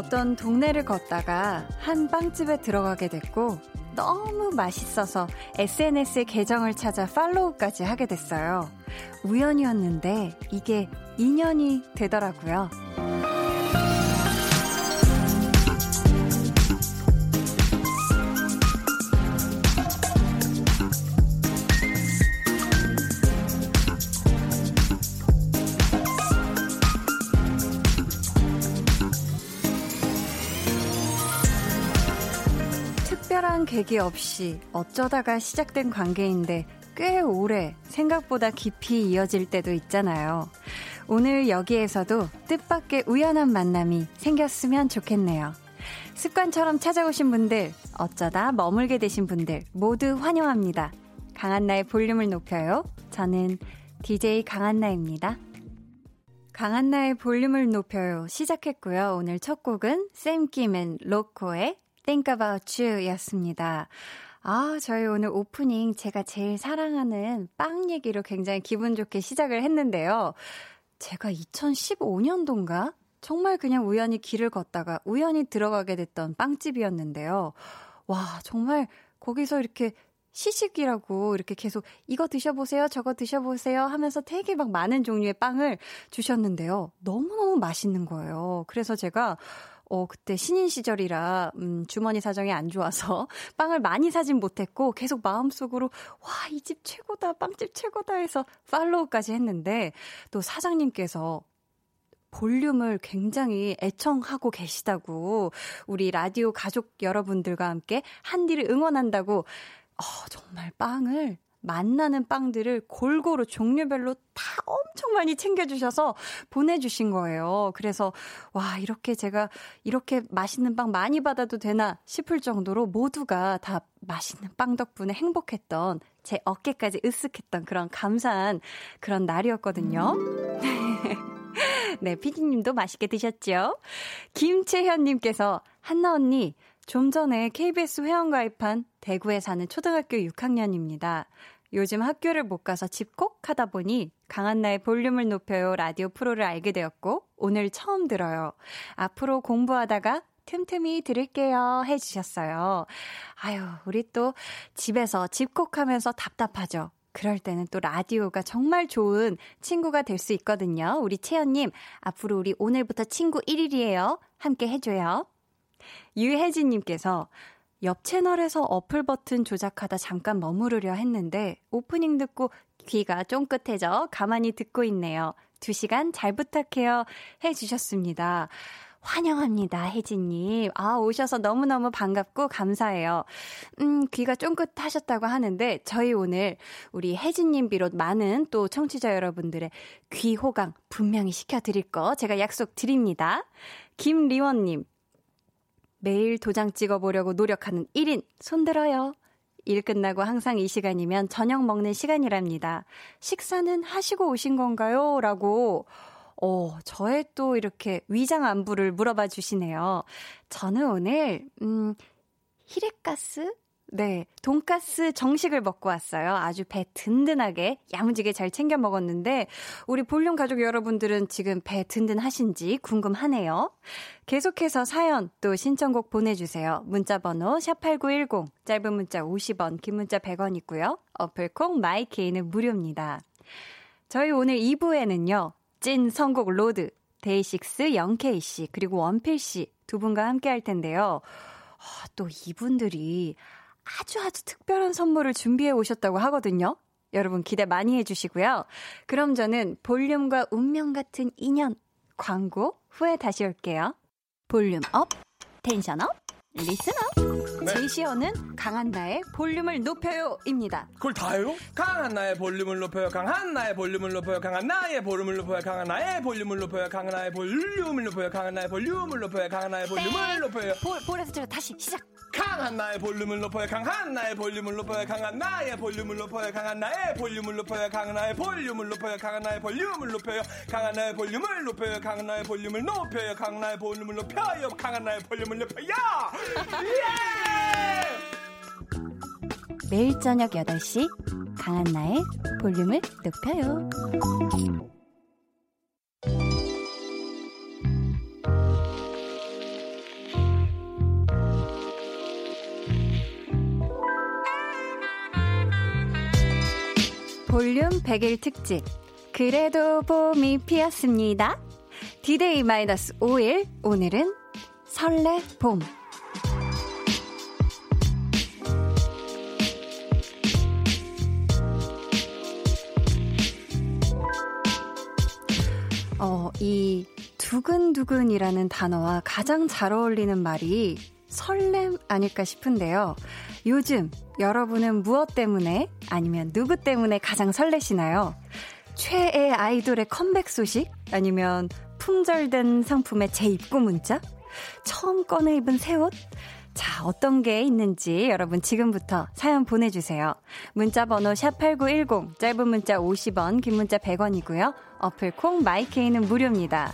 어떤 동네를 걷다가 한 빵집에 들어가게 됐고 너무 맛있어서 SNS에 계정을 찾아 팔로우까지 하게 됐어요. 우연이었는데 이게 인연이 되더라고요. 계기 없이 어쩌다가 시작된 관계인데 꽤 오래 생각보다 깊이 이어질 때도 있잖아요. 오늘 여기에서도 뜻밖의 우연한 만남이 생겼으면 좋겠네요. 습관처럼 찾아오신 분들, 어쩌다 머물게 되신 분들 모두 환영합니다. 강한나의 볼륨을 높여요. 저는 DJ 강한나입니다. 강한나의 볼륨을 높여요. 시작했고요. 오늘 첫 곡은 샘김 and 로꼬의 Think About You 였습니다. 아, 저희 오늘 오프닝 제가 제일 사랑하는 빵 얘기로 굉장히 기분 좋게 시작을 했는데요. 제가 2015년도인가? 정말 그냥 우연히 길을 걷다가 우연히 들어가게 됐던 빵집이었는데요. 와, 정말 거기서 이렇게 시식이라고 이렇게 계속 이거 드셔보세요, 저거 드셔보세요 하면서 되게 막 많은 종류의 빵을 주셨는데요. 너무너무 맛있는 거예요. 그래서 제가 어, 그때 신인 시절이라, 음, 주머니 사정이 안 좋아서 빵을 많이 사진 못했고 계속 마음속으로, 와, 이 집 최고다, 빵집 최고다 해서 팔로우까지 했는데 또 사장님께서 볼륨을 굉장히 애청하고 계시다고 우리 라디오 가족 여러분들과 함께 한디를 응원한다고 어, 정말 빵을 만나는 빵들을 골고루 종류별로 다 엄청 많이 챙겨주셔서 보내주신 거예요. 그래서, 와, 이렇게 제가 이렇게 맛있는 빵 많이 받아도 되나 싶을 정도로 모두가 다 맛있는 빵 덕분에 행복했던 제 어깨까지 으쓱했던 그런 감사한 그런 날이었거든요. 네, 피디님도 맛있게 드셨죠? 김채현님께서, 한나 언니, 좀 전에 KBS 회원 가입한 대구에 사는 초등학교 6학년입니다. 요즘 학교를 못 가서 집콕 하다 보니 강한나의 볼륨을 높여요 라디오 프로를 알게 되었고 오늘 처음 들어요. 앞으로 공부하다가 틈틈이 들을게요 해주셨어요. 아유, 우리 또 집에서 집콕하면서 답답하죠. 그럴 때는 또 라디오가 정말 좋은 친구가 될 수 있거든요. 우리 채연님, 앞으로 우리 오늘부터 친구 1일이에요. 함께 해줘요. 유혜진님께서 옆 채널에서 어플 버튼 조작하다 잠깐 머무르려 했는데 오프닝 듣고 귀가 쫑긋해져 가만히 듣고 있네요. 두 시간 잘 부탁해요. 해주셨습니다. 환영합니다, 혜진님. 아, 오셔서 너무너무 반갑고 감사해요. 음, 귀가 쫑긋하셨다고 하는데, 저희 오늘 우리 혜진님 비롯 많은 또 청취자 여러분들의 귀 호강 분명히 시켜드릴 거 제가 약속 드립니다. 김리원님, 매일 도장 찍어보려고 노력하는 1인 손들어요. 일 끝나고 항상 이 시간이면 저녁 먹는 시간이랍니다. 식사는 하시고 오신 건가요? 라고, 어, 저의 또 이렇게 위장 안부를 물어봐 주시네요. 저는 오늘, 음, 히레가스? 네, 돈가스 정식을 먹고 왔어요. 아주 배 든든하게 야무지게 잘 챙겨 먹었는데 우리 볼륨 가족 여러분들은 지금 배 든든하신지 궁금하네요. 계속해서 사연 또 신청곡 보내주세요. 문자번호 샵8910 짧은 문자 50원 긴 문자 100원 있고요. 어플 콩 마이K는 무료입니다. 저희 오늘 2부에는요. 찐 선곡 로드 데이식스 영케이씨 그리고 원필씨 두 분과 함께 할 텐데요. 아, 또 이분들이 아주 아주 특별한 선물을 준비해 오셨다고 하거든요. 여러분 기대 많이 해주시고요. 그럼 저는 볼륨과 운명 같은 인연 광고 후에 다시 올게요. Volume up, tension up, listen up. 네. 제시어는 강한나의 볼륨을 높여요입니다. 그걸 다 해요? 강한나의 볼륨을 높여요. 강한나의 볼륨을 높여요. 강한나의 볼륨을 높여요. 강한나의 볼륨을 높여요. 강한나의 볼륨을 높여요. 강한나의 볼륨을 높여요. 강한나의 볼륨을 높여요. 볼, 볼에서 제가 다시 시작. 강한 나의 볼륨을 높여요 강한 나의 볼륨을 높여요 강한 나의 볼륨을 높여요 강한 나의 볼륨을 높여요 강한 나의 볼륨을 높여요 강한 나의 볼륨을 높여요 강한 나의 볼륨을 높여요 강한 나의 볼륨을 높여요 강한 나의 볼륨을 높여요 강한 나의 볼륨을 높여요 예 매일 저녁 8시 강한 나의 볼륨을 높여요 볼륨 100일 특집. 그래도 봄이 피었습니다. 디데이 마이너스 5일. 오늘은 설레 봄. 어, 이 두근두근이라는 단어와 가장 잘 어울리는 말이 설렘 아닐까 싶은데요. 요즘 여러분은 무엇 때문에 아니면 누구 때문에 가장 설레시나요? 최애 아이돌의 컴백 소식? 아니면 품절된 상품의 재입고 문자? 처음 꺼내 입은 새 옷? 자, 어떤 게 있는지 여러분 지금부터 사연 보내주세요. 문자 번호 샵8910, 짧은 문자 50원, 긴 문자 100원이고요. 어플 콩 마이케이는 무료입니다.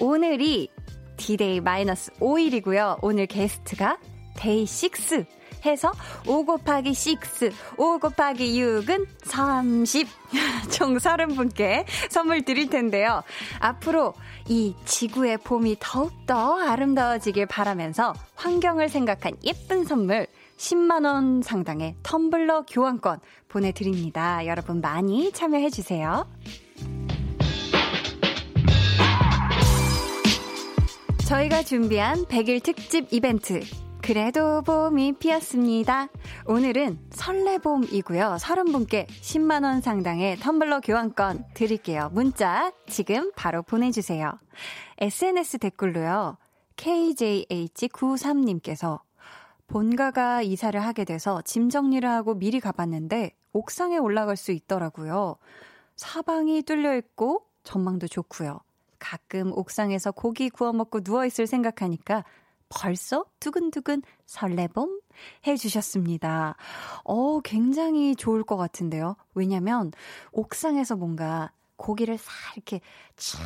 오늘이 디데이 마이너스 5일이고요. 오늘 게스트가 데이 6 해서 5 곱하기 6, 5 곱하기 6은 30. 총 30분께 선물 드릴 텐데요. 앞으로 이 지구의 봄이 더욱더 아름다워지길 바라면서 환경을 생각한 예쁜 선물 10만원 상당의 텀블러 교환권 보내드립니다. 여러분 많이 참여해주세요. 저희가 준비한 100일 특집 이벤트. 그래도 봄이 피었습니다. 오늘은 설레봄이고요. 30분께 10만원 상당의 텀블러 교환권 드릴게요. 문자 지금 바로 보내주세요. SNS 댓글로요. KJH93님께서 본가가 이사를 하게 돼서 짐 정리를 하고 미리 가봤는데 옥상에 올라갈 수 있더라고요. 사방이 뚫려 있고 전망도 좋고요. 가끔 옥상에서 고기 구워 먹고 누워 있을 생각하니까 벌써 두근두근 설레봄 해주셨습니다. 어, 굉장히 좋을 것 같은데요. 왜냐면 옥상에서 뭔가 고기를 싹 이렇게 착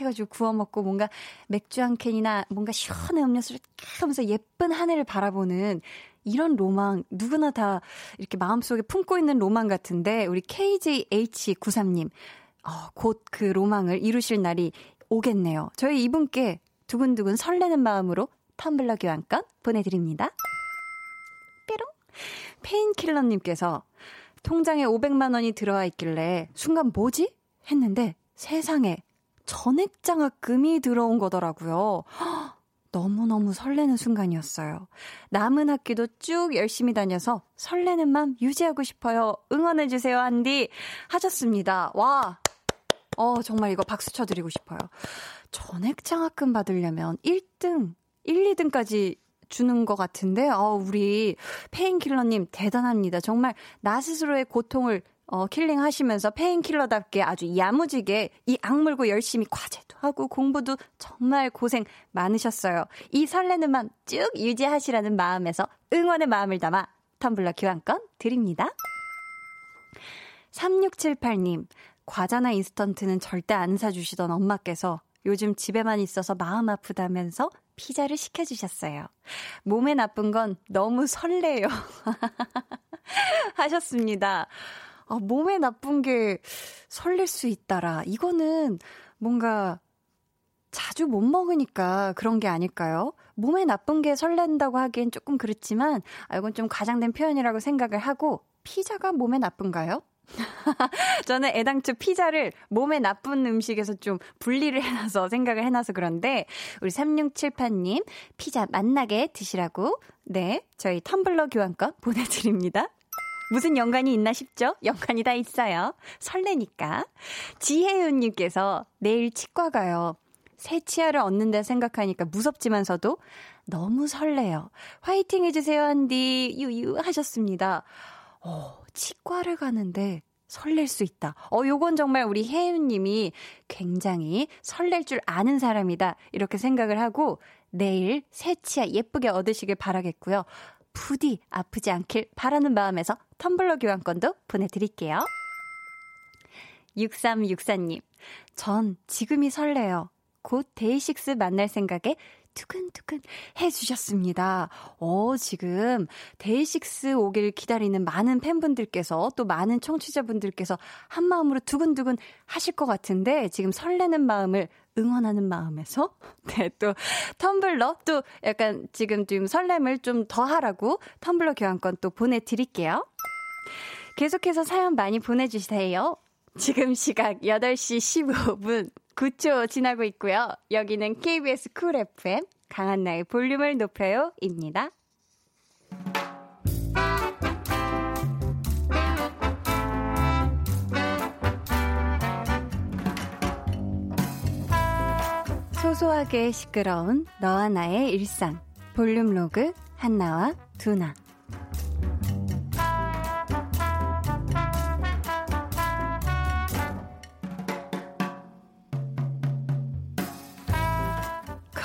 해가지고 구워 먹고 뭔가 맥주 한 캔이나 뭔가 시원한 음료수를 탁 하면서 예쁜 하늘을 바라보는 이런 로망 누구나 다 이렇게 마음속에 품고 있는 로망 같은데 우리 KJH93님 어, 곧 그 로망을 이루실 날이 오겠네요. 저희 이분께 두근두근 설레는 마음으로 텀블러 교환권 보내드립니다. 뾰롱. 페인킬러님께서 통장에 500만 원이 들어와 있길래 순간 뭐지? 했는데 세상에 전액장학금이 들어온 거더라고요. 너무너무 설레는 순간이었어요. 남은 학기도 쭉 열심히 다녀서 설레는 맘 유지하고 싶어요. 응원해주세요, 한디. 하셨습니다. 와. 어, 정말 이거 박수 쳐드리고 싶어요. 전액장학금 받으려면 1등, 1, 2등까지 주는 것 같은데, 어, 우리 페인킬러님 대단합니다. 정말 나 스스로의 고통을 어, killing 하시면서 페인킬러답게 아주 야무지게 이 악물고 열심히 과제도 하고 공부도 정말 고생 많으셨어요. 이 설레는 마음 쭉 유지하시라는 마음에서 응원의 마음을 담아 텀블러 교환권 드립니다. 3678님, 과자나 인스턴트는 절대 안 사주시던 엄마께서 요즘 집에만 있어서 마음 아프다면서 피자를 시켜주셨어요. 몸에 나쁜 건 너무 설레요. 하셨습니다. 아, 몸에 나쁜 게 설렐 수 있다라. 이거는 뭔가 자주 못 먹으니까 그런 게 아닐까요? 몸에 나쁜 게 설렌다고 하기엔 조금 그렇지만, 아, 이건 좀 과장된 표현이라고 생각을 하고, 피자가 몸에 나쁜가요? 저는 애당초 피자를 몸에 나쁜 음식에서 좀 분리를 해놔서 생각을 해놔서 그런데 우리 3678님 피자 맛나게 드시라고 네 저희 텀블러 교환권 보내드립니다. 무슨 연관이 있나 싶죠? 연관이 다 있어요. 설레니까. 지혜윤님께서 내일 치과 가요. 새 치아를 얻는다 생각하니까 무섭지만서도 너무 설레요. 화이팅 해주세요, 한디. 유유 하셨습니다. 어, 치과를 가는데 설렐 수 있다. 어, 요건 정말 우리 혜윤 님이 굉장히 설렐 줄 아는 사람이다. 이렇게 생각을 하고 내일 새 치아 예쁘게 얻으시길 바라겠고요. 부디 아프지 않길 바라는 마음에서 텀블러 교환권도 보내드릴게요. 6364님, 전 지금이 설레요. 곧 데이식스 만날 생각에 두근두근 해주셨습니다. 어, 지금 데이식스 오길 기다리는 많은 팬분들께서 또 많은 청취자분들께서 한 마음으로 두근두근 하실 것 같은데 지금 설레는 마음을 응원하는 마음에서 네, 또 텀블러 또 약간 지금 좀 설렘을 좀 더 하라고 텀블러 교환권 또 보내드릴게요. 계속해서 사연 많이 보내주세요. 지금 시각 8시 15분 9초 지나고 있고요. 여기는 KBS 쿨 FM 강한나의 볼륨을 높여요 입니다. 소소하게 시끄러운 너와 나의 일상 볼륨 로그 한나와 두나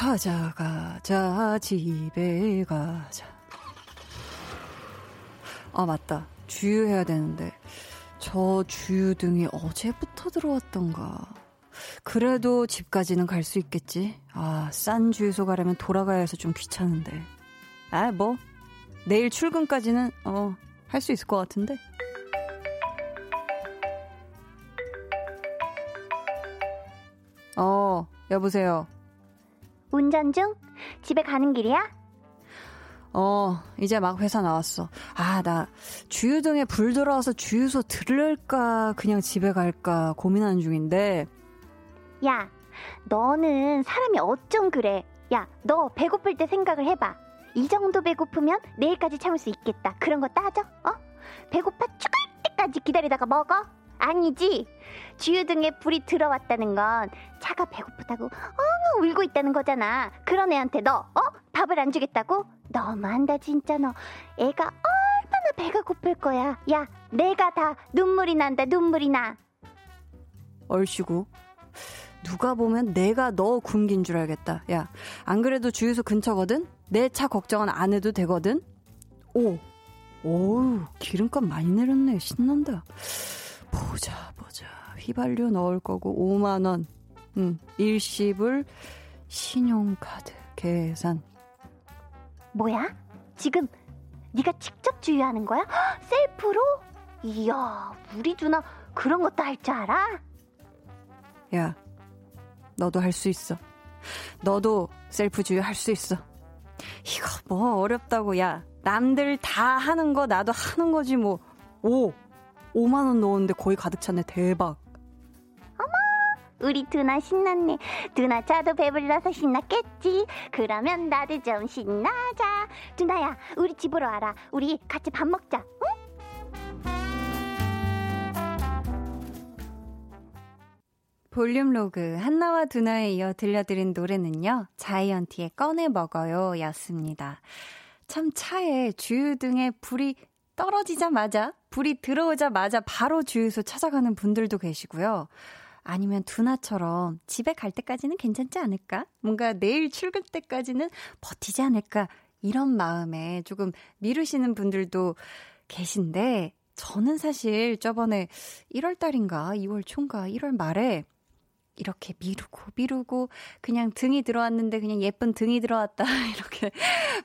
가자 가자 집에 가자. 아 맞다. 주유해야 되는데. 저 주유등이 어제부터 들어왔던가. 그래도 집까지는 갈 수 있겠지? 아 싼 주유소 가려면 돌아가야 해서 좀 귀찮은데. 아 뭐? 내일 출근까지는 어 할 수 있을 것 같은데. 어 여보세요 운전 중? 집에 가는 길이야? 어, 이제 막 회사 나왔어. 아, 나 주유등에 불 들어와서 주유소 들를까, 그냥 집에 갈까 고민하는 중인데. 야, 너는 사람이 어쩜 그래? 야, 너 배고플 때 생각을 해봐. 이 정도 배고프면 내일까지 참을 수 있겠다. 그런 거 따져? 어? 배고파 죽을 때까지 기다리다가 먹어? 아니지. 주유등에 불이 들어왔다는 건 차가 배고프다고 엉엉 울고 있다는 거잖아. 그런 애한테 너, 어? 밥을 안 주겠다고? 너무한다, 진짜 너. 애가 얼마나 배가 고플 거야. 야, 내가 다 눈물이 난다, 눈물이 나. 얼씨구. 누가 보면 내가 너 굶긴 줄 알겠다. 야, 안 그래도 주유소 근처거든? 내 차 걱정은 안 해도 되거든? 오, 오우, 기름값 많이 내렸네. 신난다. 보자, 보자. 휘발유 넣을 거고 5만 원. 음, 일시불 신용카드 계산. 뭐야? 지금 네가 직접 주유하는 거야? 헉, 셀프로? 이야, 우리 누나 그런 것도 할 줄 알아? 야, 너도 할 수 있어. 너도 셀프 주유 할 수 있어. 이거 뭐 어렵다고 야. 남들 다 하는 거 나도 하는 거지 뭐. 오. 5만 원 넣었는데 거의 가득 찼네. 대박. 어머, 우리 두나 신났네. 두나 차도 배불러서 신났겠지. 그러면 나도 좀 신나자. 두나야, 우리 집으로 와라. 우리 같이 밥 먹자. 응? 볼륨 로그 한나와 두나에 이어 들려드린 노래는요. 자이언티의 꺼내 먹어요 였습니다. 참 차에 주유 등에 불이 떨어지자마자 불이 들어오자마자 바로 주유소 찾아가는 분들도 계시고요. 아니면 두나처럼 집에 갈 때까지는 괜찮지 않을까? 뭔가 내일 출근 때까지는 버티지 않을까? 이런 마음에 조금 미루시는 분들도 계신데, 저는 사실 저번에 1월 달인가 2월 초인가 1월 말에 이렇게 미루고 미루고 그냥 등이 들어왔는데 그냥 예쁜 등이 들어왔다 이렇게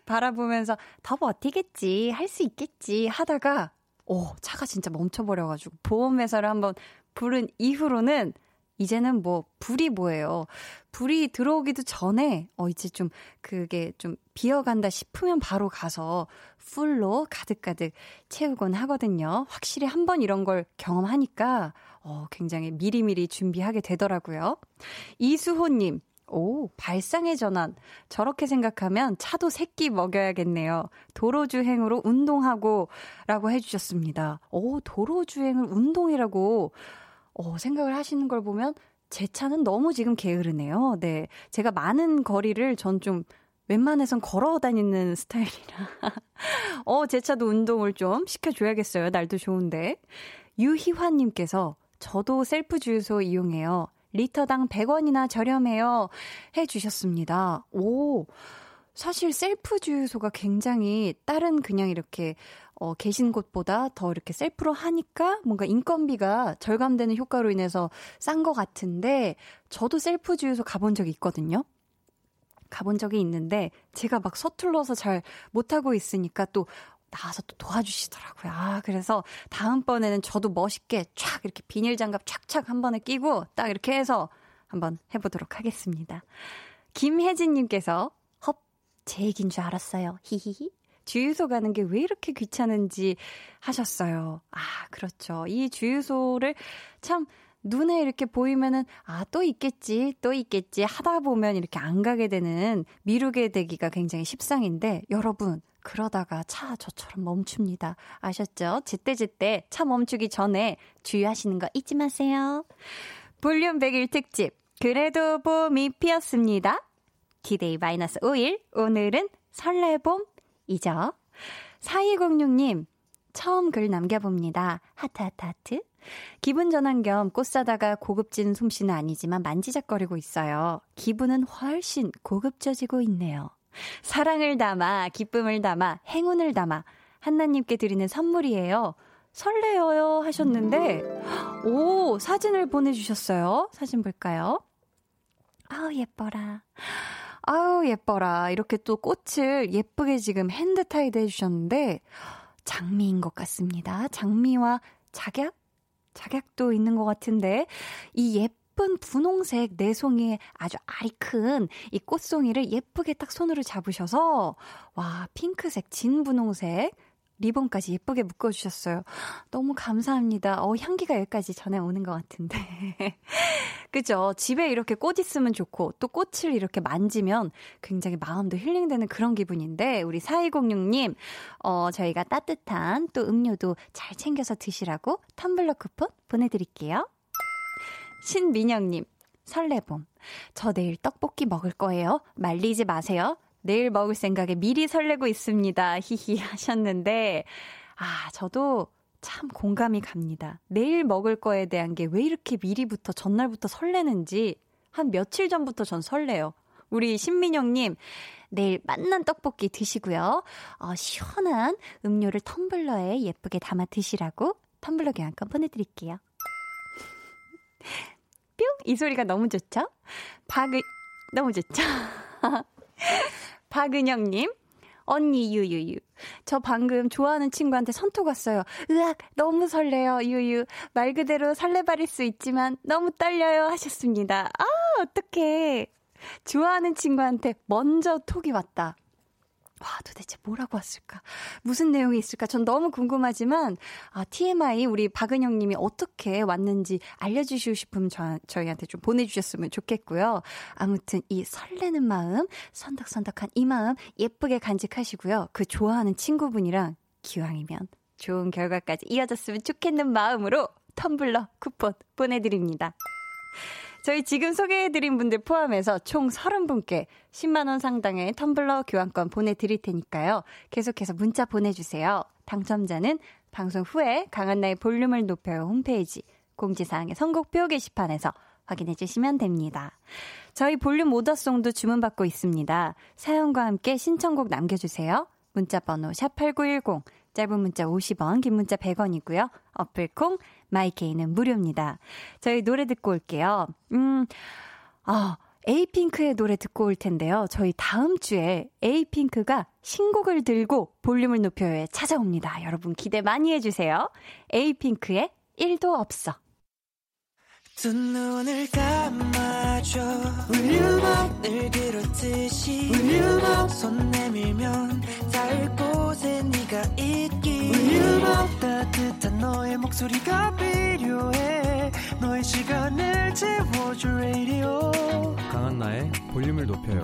바라보면서 더 버티겠지 할 수 있겠지 하다가 오 차가 진짜 멈춰버려가지고 보험회사를 한번 부른 이후로는 이제는 뭐 불이 뭐예요. 불이 들어오기도 전에 어 이제 좀 그게 좀 비어간다 싶으면 바로 가서 풀로 가득가득 채우곤 하거든요. 확실히 한 번 이런 걸 경험하니까 어 굉장히 미리미리 준비하게 되더라고요. 이수호 님 오, 발상의 전환. 저렇게 생각하면 차도 새끼 먹여야겠네요. 도로주행으로 운동하고, 라고 해주셨습니다. 오, 도로주행을 운동이라고, 어, 생각을 하시는 걸 보면, 제 차는 너무 지금 게으르네요. 네. 제가 많은 거리를 전 좀, 웬만해선 걸어 다니는 스타일이라. 어, 제 차도 운동을 좀 시켜줘야겠어요. 날도 좋은데. 유희환님께서, 저도 셀프 주유소 이용해요. 리터당 100원이나 저렴해요. 해 주셨습니다. 오. 사실 셀프 주유소가 굉장히 다른 그냥 이렇게 어, 계신 곳보다 더 이렇게 셀프로 하니까 뭔가 인건비가 절감되는 효과로 인해서 싼 것 같은데 저도 셀프 주유소 가본 적이 있거든요. 가본 적이 있는데 제가 막 서툴러서 잘 못하고 있으니까 또 나와서 또 도와주시더라고요. 아, 그래서 다음번에는 저도 멋있게 촥 이렇게 비닐 장갑 촥촥 한 번에 끼고 딱 이렇게 해서 한번 해보도록 하겠습니다. 김혜진님께서 헙, 제 얘기인 줄 알았어요. 히히히. 주유소 가는 게 왜 이렇게 귀찮은지 하셨어요. 아, 그렇죠. 이 주유소를 참 눈에 이렇게 보이면은 아, 또 있겠지, 또 있겠지 하다 보면 이렇게 안 가게 되는 미루게 되기가 굉장히 십상인데 여러분 그러다가 차 저처럼 멈춥니다. 아셨죠? 제때제때 차 멈추기 전에 주의하시는 거 잊지 마세요. 볼륨 100일 특집 그래도 봄이 피었습니다. 디데이 마이너스 5일 오늘은 설레봄이죠. 4206님 처음 글 남겨봅니다. 하트 하트 하트. 기분 전환 겸 꽃 사다가 고급진 솜씨는 아니지만 만지작거리고 있어요. 기분은 훨씬 고급져지고 있네요. 사랑을 담아, 기쁨을 담아, 행운을 담아, 한나님께 드리는 선물이에요. 설레어요 하셨는데, 오, 사진을 보내주셨어요. 사진 볼까요? 아우, 예뻐라. 아우, 예뻐라. 이렇게 또 꽃을 예쁘게 지금 hand-tied 해주셨는데, 장미인 것 같습니다. 장미와 작약? 작약도 있는 것 같은데, 이 예쁜 분홍색 네 송이에 아주 알이 큰 이 꽃송이를 예쁘게 딱 손으로 잡으셔서, 와, 핑크색, 진분홍색, 리본까지 예쁘게 묶어주셨어요. 너무 감사합니다. 어, 향기가 여기까지 전해오는 것 같은데. 그죠? 집에 이렇게 꽃 있으면 좋고, 또 꽃을 이렇게 만지면 굉장히 마음도 힐링되는 그런 기분인데, 우리 4206님, 어, 저희가 따뜻한 또 음료도 잘 챙겨서 드시라고 텀블러 쿠폰 보내드릴게요. 신민영님, 설레봄. 저 내일 떡볶이 먹을 거예요. 말리지 마세요. 내일 먹을 생각에 미리 설레고 있습니다. 히히 하셨는데, 아, 저도 참 공감이 갑니다. 내일 먹을 거에 대한 게 왜 이렇게 미리부터 전날부터 설레는지 한 며칠 전부터 전 설레요. 우리 신민영님, 내일 맛난 떡볶이 드시고요. 어, 시원한 음료를 텀블러에 예쁘게 담아 드시라고 텀블러 교환권 보내드릴게요. 뿅! 이 소리가 너무 좋죠? 박을, 너무 좋죠? 박은영님, 언니 유유유. 저 방금 좋아하는 친구한테 선톡 왔어요. 으악, 너무 설레요, 유유. 말 그대로 설레발일 수 있지만 너무 떨려요 하셨습니다. 아, 어떡해. 좋아하는 친구한테 먼저 톡이 왔다. 와, 도대체 뭐라고 왔을까? 무슨 내용이 있을까? 전 너무 궁금하지만, 아, TMI, 우리 박은영 님이 어떻게 왔는지 알려주시고 싶으면 저, 저희한테 좀 보내주셨으면 좋겠고요. 아무튼 이 설레는 마음, 선덕선덕한 이 마음 예쁘게 간직하시고요. 그 좋아하는 친구분이랑 기왕이면 좋은 결과까지 이어졌으면 좋겠는 마음으로 텀블러 쿠폰 보내드립니다. 저희 지금 소개해드린 분들 포함해서 총 30분께 10만원 상당의 텀블러 교환권 보내드릴 테니까요. 계속해서 문자 보내주세요. 당첨자는 방송 후에 강한나의 볼륨을 높여요 홈페이지 공지사항의 선곡표 게시판에서 확인해 주시면 됩니다. 저희 볼륨 오더송도 주문받고 있습니다. 사연과 함께 신청곡 남겨주세요. 문자번호 샵8910 짧은 문자 50원, 긴 문자 100원이고요. 어플콩, 마이케이는 무료입니다. 저희 노래 듣고 올게요. 음, 아, 에이핑크의 노래 듣고 올 텐데요. 저희 다음 주에 에이핑크가 신곡을 들고 볼륨을 높여요 찾아옵니다. 여러분 기대 많이 해주세요. 에이핑크의 1도 없어. 두 눈을 감아줘 울륨업 늘 그렇듯이 울륨업 손 내밀면 닿을 곳에 네가 있기 울륨업 따뜻한 너의 목소리가 필요해 너의 시간을 채워줄 radio 강한나의 볼륨을 높여요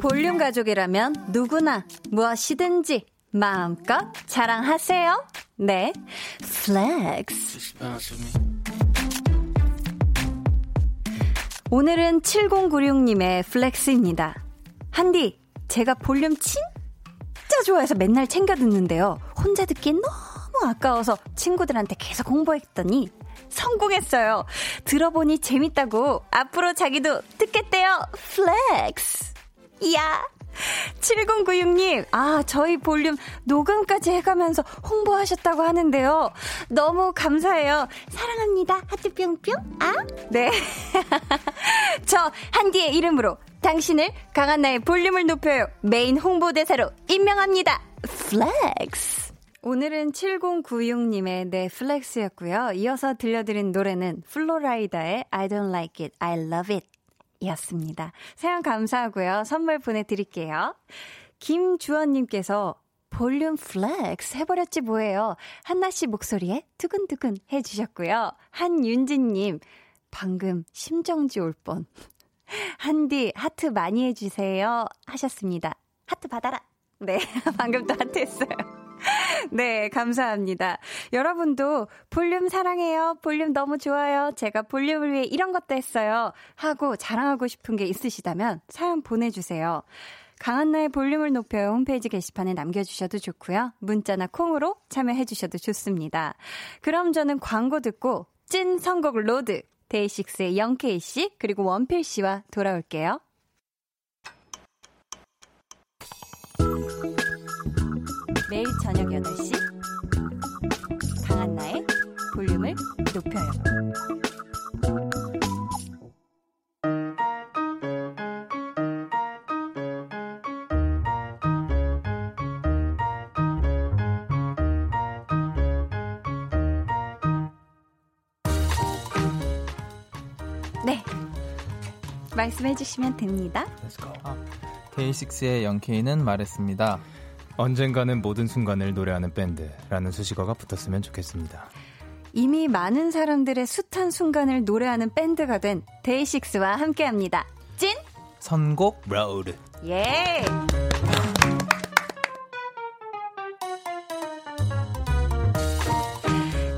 볼륨 가족이라면 누구나 무엇이든지 마음껏 자랑하세요. 네, flex. 오늘은 7096님의 flex입니다. 한디, 제가 볼륨 진짜 좋아해서 맨날 챙겨 듣는데요. 혼자 듣기 너무 아까워서 친구들한테 계속 홍보했더니 성공했어요. 들어보니 재밌다고 앞으로 자기도 듣겠대요. 플렉스. 이야. 7096님, 아, 저희 볼륨 녹음까지 해가면서 홍보하셨다고 하는데요. 너무 감사해요. 사랑합니다. 하트 뿅뿅. 아? 네. 저, 한디의 이름으로 당신을 강한나의 볼륨을 높여요. 메인 홍보대사로 임명합니다. 플렉스. 오늘은 7096님의 flex였고요. 이어서 들려드린 노래는 Flo Rida의 I don't like it, I love it 이었습니다. 사연 감사하고요. 선물 보내드릴게요. 김주원님께서 볼륨 flex 해버렸지 뭐예요. 한나 씨 목소리에 두근두근 해주셨고요. 한윤진님, 방금 심정지 올 뻔. 한디 하트 많이 해주세요 하셨습니다. 하트 받아라. 네, 방금 또 하트 했어요. 네, 감사합니다. 여러분도 볼륨 사랑해요. 볼륨 너무 좋아요. 제가 볼륨을 위해 이런 것도 했어요. 하고 자랑하고 싶은 게 있으시다면 사연 보내주세요. 강한나의 볼륨을 높여요 홈페이지 게시판에 남겨주셔도 좋고요. 문자나 콩으로 참여해주셔도 좋습니다. 그럼 저는 광고 듣고 찐 선곡 road 데이식스의 영케이씨 그리고 원필씨와 돌아올게요. 매일 저녁 8시 강한나의 볼륨을 높여요. 네. 말씀해 주시면 됩니다. 데이식스의 영케이는 말했습니다. 언젠가는 모든 순간을 노래하는 밴드라는 수식어가 붙었으면 좋겠습니다. 이미 많은 사람들의 숱한 순간을 노래하는 밴드가 된 데이식스와 함께 합니다. 찐! 선곡 road. 예!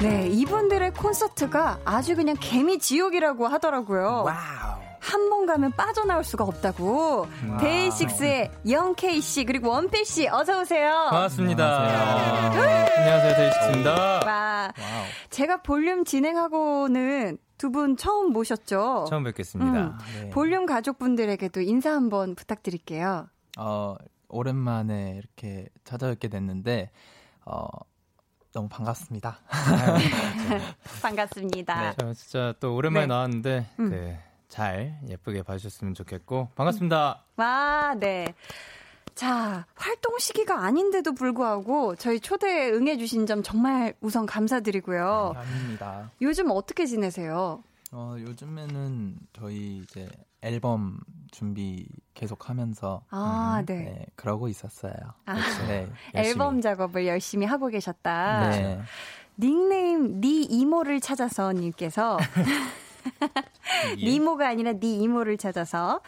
네, 이분들의 콘서트가 아주 그냥 개미 지옥이라고 하더라고요. 한 번 가면 빠져나올 수가 없다고. 데이식스의 영케이 씨 그리고 원필 씨 어서 오세요. 반갑습니다. 안녕하세요. 안녕하세요, 데이식스입니다. 와, 제가 볼륨 진행하고는 두분 처음 모셨죠? 처음 뵙겠습니다. 음, 네. 볼륨 가족분들에게도 인사 한번 부탁드릴게요. 어, 오랜만에 이렇게 찾아뵙게 됐는데 어, 너무 반갑습니다. 반갑습니다. 저 진짜 또 오랜만에 네. 나왔는데 음. 그, 잘 예쁘게 봐주셨으면 좋겠고 반갑습니다. 와, 네. 자, 활동 시기가 아닌데도 불구하고 저희 초대에 응해주신 점 정말 우선 감사드리고요. 아닙니다. 요즘 어떻게 지내세요? 어, 요즘에는 저희 이제 앨범 준비 계속 하면서 아, 네. 네, 그러고 있었어요. 아, 네. 앨범 작업을 열심히 하고 계셨다. 네. 닉네임 니 이모를 찾아서 님께서 니모가 아니라 니 이모를 찾아서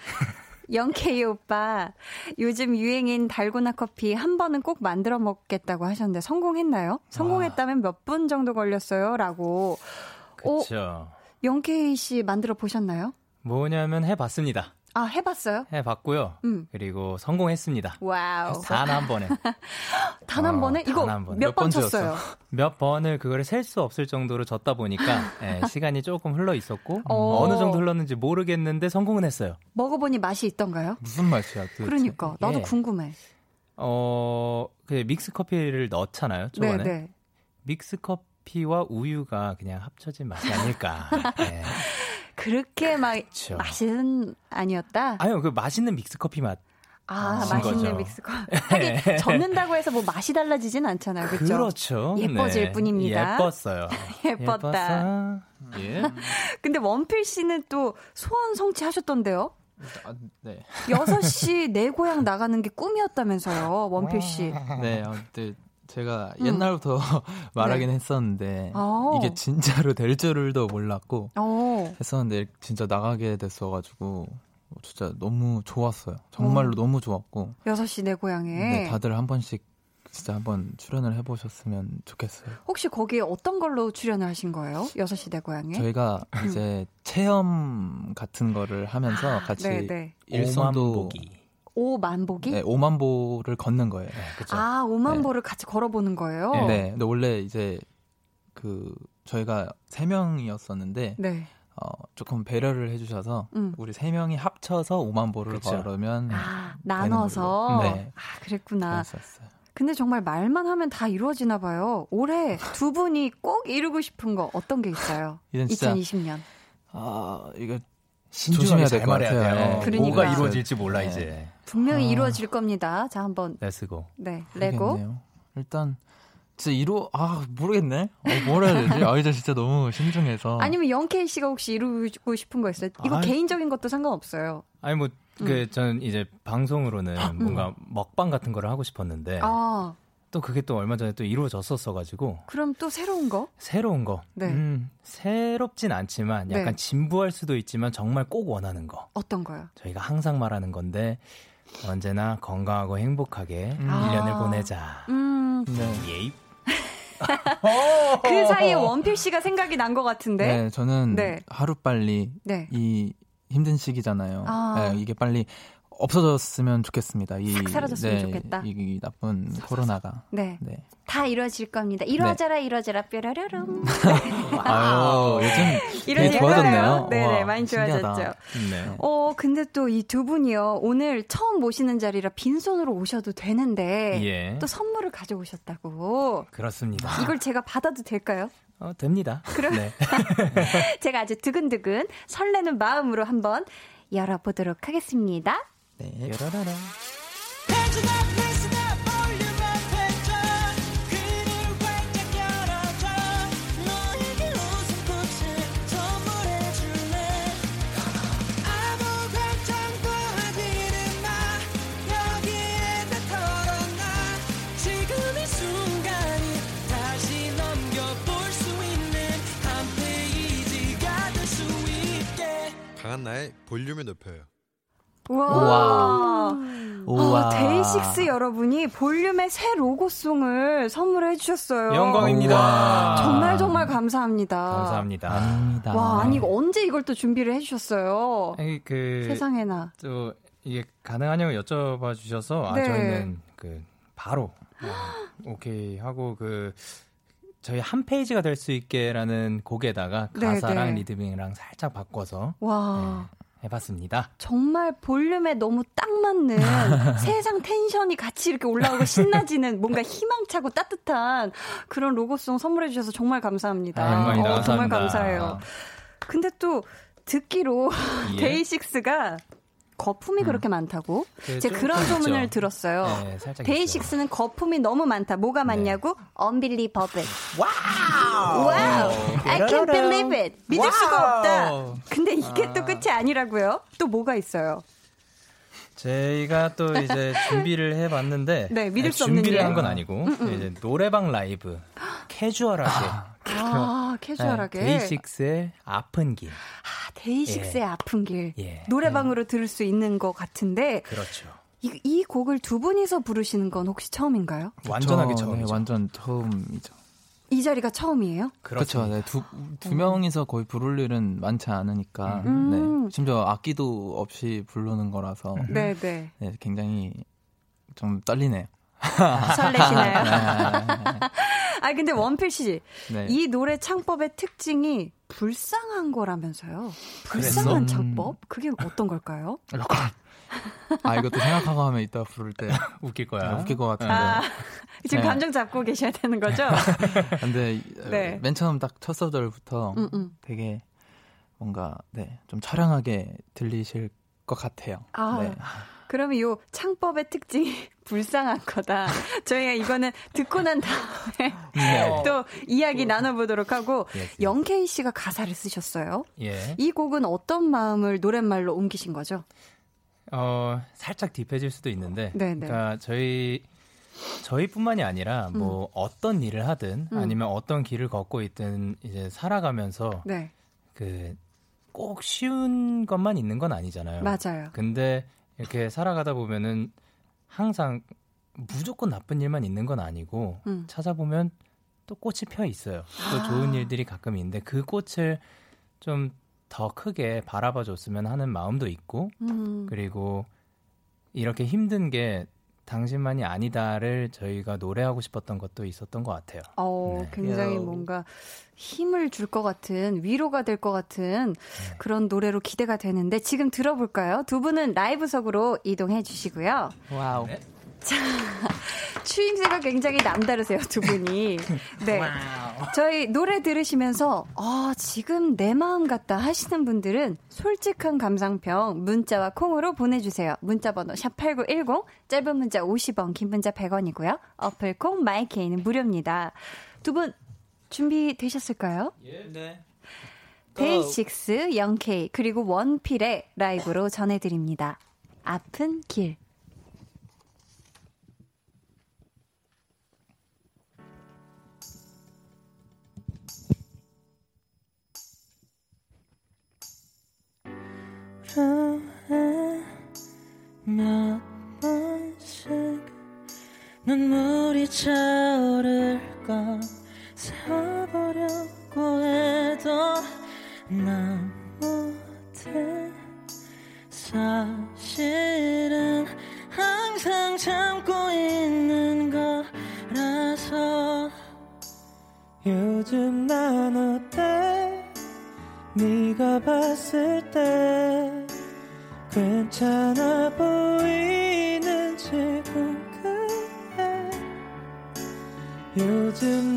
영케이 오빠 요즘 유행인 달고나 커피 한 번은 꼭 만들어 먹겠다고 하셨는데 성공했나요? 성공했다면 몇 분 정도 걸렸어요? 라고 오, 그렇죠. 영케이 씨 만들어 보셨나요? 뭐냐면 해봤습니다. 아 해봤어요? 해봤고요. 음. 그리고 성공했습니다. Wow 단 한 번에. 단한 어, 번에 단한 이거. 몇몇번번 쳤어요? 몇 번을 그거를 셀 수 없을 정도로 졌다 보니까 예, 시간이 조금 흘러 있었고 어. 어느 정도 흘렀는지 모르겠는데 성공은 했어요. 먹어보니 맛이 있던가요? 무슨 맛이야? 도대체? 그러니까 나도 예. 궁금해. 어, 그 믹스 커피를 넣잖아요. 초반에. 네네. 믹스 커피와 우유가 그냥 합쳐진 맛이 아닐까. 예. 그렇게 막 그쵸. 맛은 아니었다. 아니요, 그 맛있는 믹스 커피 맛. 아, 신 맛있는 거죠. 믹스커. 하긴 젓는다고 해서 뭐 맛이 달라지진 않잖아요. 그렇죠? 그렇죠. 예뻐질 네. 뿐입니다. 예뻤어요. 예뻤다. 예. 근데 원필 씨는 또 소원 성취하셨던데요? 아, 네. 6시 내 고향 나가는 게 꿈이었다면서요, 원필 씨. 네, 어, 근데 제가 음. 옛날부터 말하긴 했었는데 어. 이게 진짜로 될 줄도 몰랐고 어. 했었는데 진짜 나가게 됐어가지고 진짜 너무 좋았어요. 정말로 어. 너무 좋았고 6시 내 고향에. 네, 다들 한 번씩 진짜 한번 출연을 해보셨으면 좋겠어요. 혹시 거기에 어떤 걸로 출연을 하신 거예요? 6시 내 고향에? 저희가 이제 체험 같은 거를 하면서 같이 네, 네. 일선도 오만보기. 오만보기? 네, 5만 보를 걷는 거예요. 그쵸. 아, 오만 네. 보를 같이 걸어보는 거예요? 네, 근데 원래 이제 그 저희가 세 명이었었는데 네. 어, 조금 배려를 해주셔서 음. 우리 세 명이 합쳐서 5만 보를 그쵸. 걸으면 아, 나눠서? 네. 아, 그랬구나. 그랬었어요. 근데 정말 말만 하면 다 이루어지나 봐요. 올해 두 분이 꼭 이루고 싶은 거 어떤 게 있어요? 이건 진짜 2020년. 아 이거 조심해야 될것 잘 말해야 같아요. 돼요. 그러니까. 뭐가 이루어질지 몰라 네. 이제. 분명히 아. 이루어질 겁니다. 자, 한번 let's go. 네, let's go. 모르겠네요. 일단 진짜 이루 아 모르겠네. 어, 뭘 해야 되지? 아 이제 진짜 너무 신중해서. 아니면 영케이 씨가 혹시 이루고 싶은 거 있어요? 이거 아, 개인적인 것도 상관없어요. 아니 뭐 음. 그 저는 이제 방송으로는 뭔가 먹방 같은 거를 하고 싶었는데 아, 또 그게 또 얼마 전에 또 이루어졌었어 가지고 그럼 또 새로운 거? 새로운 거. 네. 음, 새롭진 않지만 약간 네. 진부할 수도 있지만 정말 꼭 원하는 거. 어떤 거요? 저희가 항상 말하는 건데 언제나 건강하고 행복하게 음. 1년을 아. 보내자. 음, 네. 예이. 그 사이에 원필 씨가 생각이 난 것 같은데. 네, 저는 네. 하루 빨리 네. 이 힘든 시기잖아요. 아. 네, 이게 빨리 없어졌으면 좋겠습니다. 이, 싹 사라졌으면 네, 좋겠다. 이, 이 나쁜 코로나가. 네. 네. 다 이루어질 겁니다. 이루어져라, 이루어져라, 뾰라라롱. 아유, 요즘 되게 좋아졌네요. 네네, 우와, 많이 신기하다. 좋아졌죠. 네. 어, 근데 또 이 두 분이요. 오늘 처음 모시는 자리라 빈손으로 오셔도 되는데. 예. 또 선물을 가져오셨다고. 그렇습니다. 이걸 제가 받아도 될까요? 어, 됩니다. 그럼- 네. 제가 아주 두근두근 설레는 마음으로 한번 열어보도록 하겠습니다. 네. 여라라라. 강한나의 볼륨을 높여요. 우와. 우와. 우와. 어, 데이식스 여러분이 볼륨의 새 로고송을 선물해 주셨어요. 영광입니다. 정말 정말 감사합니다. 감사합니다. 아닙니다. 와, 아니 이거 언제 이걸 또 준비를 해 주셨어요? 그 세상에나. 또 이게 가능하냐고 여쭤봐 주셔서 아 네. 저희는 그 바로 어, 오케이 하고 그 저희 한 페이지가 될 수 있게라는 곡에다가 네, 가사랑 네. 리듬이랑 살짝 바꿔서 와. 해봤습니다. 정말 볼륨에 너무 딱 맞는 세상 텐션이 같이 이렇게 올라오고 신나지는 뭔가 희망차고 따뜻한 그런 로고송 선물해 주셔서 정말 감사합니다. 아. 어, 정말 감사합니다. 감사해요. 근데 또 듣기로 예. 데이식스가 거품이 그렇게 많다고 그 제가 좀 그런 있죠. 소문을 들었어요. 네, 데이식스는 거품이 너무 많다. 뭐가 네. 많냐고? Unbelievable. 와우! 와우! I can't believe it. 믿을 수가 없다. 근데 이게 또 끝이 아니라고요? 또 뭐가 있어요? 저희가 또 이제 준비를 해봤는데 네, 믿을 수 없는 준비를 일. 한건 아니고 이제 노래방 라이브 캐주얼하게 아, 캐주얼하게. 네, 데이식스의 아픈 길 아, 데이식스의 예. 아픈 길. 예. 노래방으로 들을 수 있는 것 같은데, 그렇죠. 이, 이 곡을 두 분이서 부르시는 건 혹시 처음인가요? 완전하게 저, 처음이죠. 네, 완전 처음이죠. 이 자리가 처음이에요? 그렇죠. 네, 두, 두 명이서 거의 부를 일은 많지 않으니까. 음. 네. 심지어 악기도 없이 부르는 거라서. 네, 네. 네, 굉장히 좀 떨리네요. 설레시나요? 네. 아, 근데 원필 씨, 네. 이 노래 창법의 특징이 불쌍한 거라면서요? 불쌍한 그랬어? 창법? 그게 어떤 걸까요? 아, 이것도 생각하고 하면 이따 부를 때 웃길 거야. 웃길 것 같은데. 아, 지금 네. 감정 잡고 계셔야 되는 거죠? 근데 네. 맨 처음 딱 첫 소절부터 음, 음. 되게 뭔가 네, 좀 처량하게 들리실 것 같아요. 아, 네. 그러면 요 창법의 특징이 불쌍한 거다. 저희가 이거는 듣고 난 다음에 네. 또 이야기 나눠보도록 하고 예, 예. 영케이 씨가 가사를 쓰셨어요. 예. 이 곡은 어떤 마음을 노랫말로 옮기신 거죠? 어, 살짝 딥해질 수도 있는데. 네, 네. 그러니까 저희 저희뿐만이 아니라 뭐 어떤 일을 하든 음. 아니면 어떤 길을 걷고 있든 이제 살아가면서 네, 그꼭 쉬운 것만 있는 건 아니잖아요. 맞아요. 근데 이렇게 살아가다 보면은 항상 무조건 나쁜 일만 있는 건 아니고 음. 찾아보면 또 꽃이 펴 있어요. 또 아. 좋은 일들이 가끔 있는데 그 꽃을 좀 더 크게 바라봐 줬으면 하는 마음도 있고 음, 그리고 이렇게 힘든 게 당신만이 아니다를 저희가 노래하고 싶었던 것도 있었던 것 같아요. 어, 네. 굉장히 뭔가 힘을 줄 것 같은 위로가 될 것 같은 네. 그런 노래로 기대가 되는데 지금 들어볼까요? 두 분은 라이브석으로 이동해 주시고요. 와우. 추임새가 굉장히 남다르세요, 두 분이. 네. 저희 노래 들으시면서, 아, 지금 내 마음 같다 하시는 분들은 솔직한 감상평 문자와 콩으로 보내주세요. 문자번호 샵8910, 짧은 문자 50원, 긴 문자 100원이고요. 어플 콩, 마이케이는 무료입니다. 두 분, 준비되셨을까요? 예. 네. 데이식스, 영케이, 그리고 원필의 라이브로 전해드립니다. 아픈 길. 몇 번씩 눈물이 차오를까 세워보려고 해도 난 못해 사실은 항상 참고 있는 거라서 요즘 난 어때? 네가 봤을 때 괜찮아 보이는지 궁금해 요즘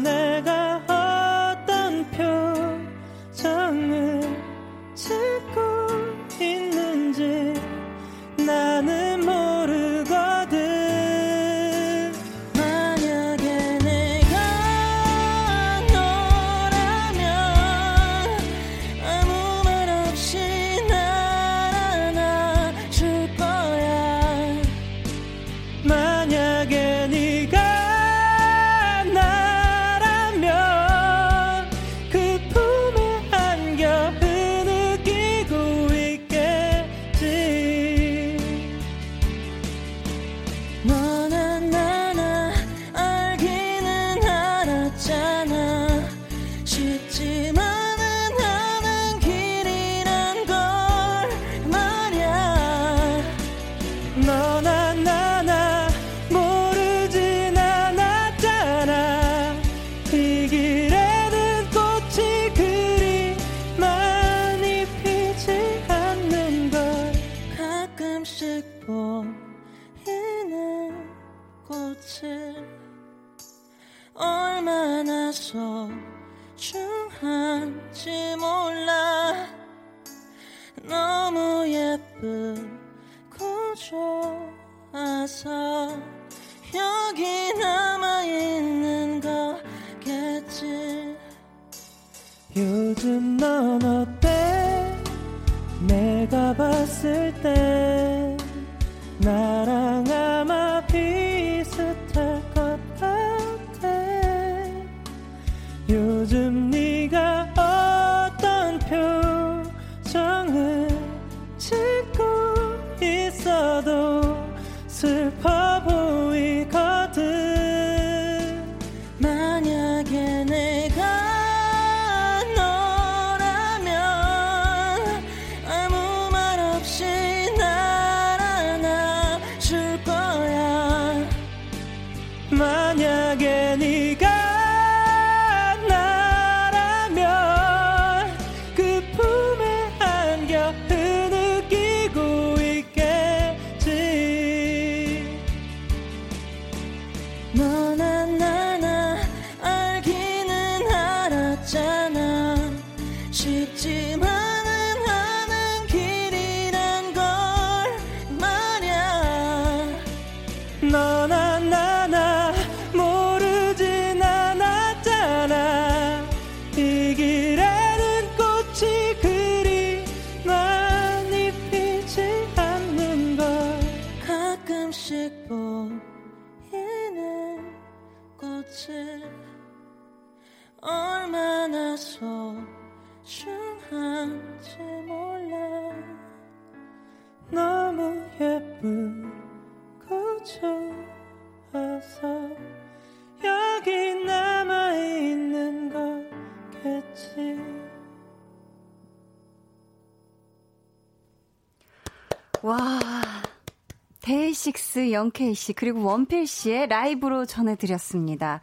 영케이 씨 그리고 원필 씨의 라이브로 전해드렸습니다.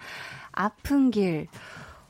아픈 길.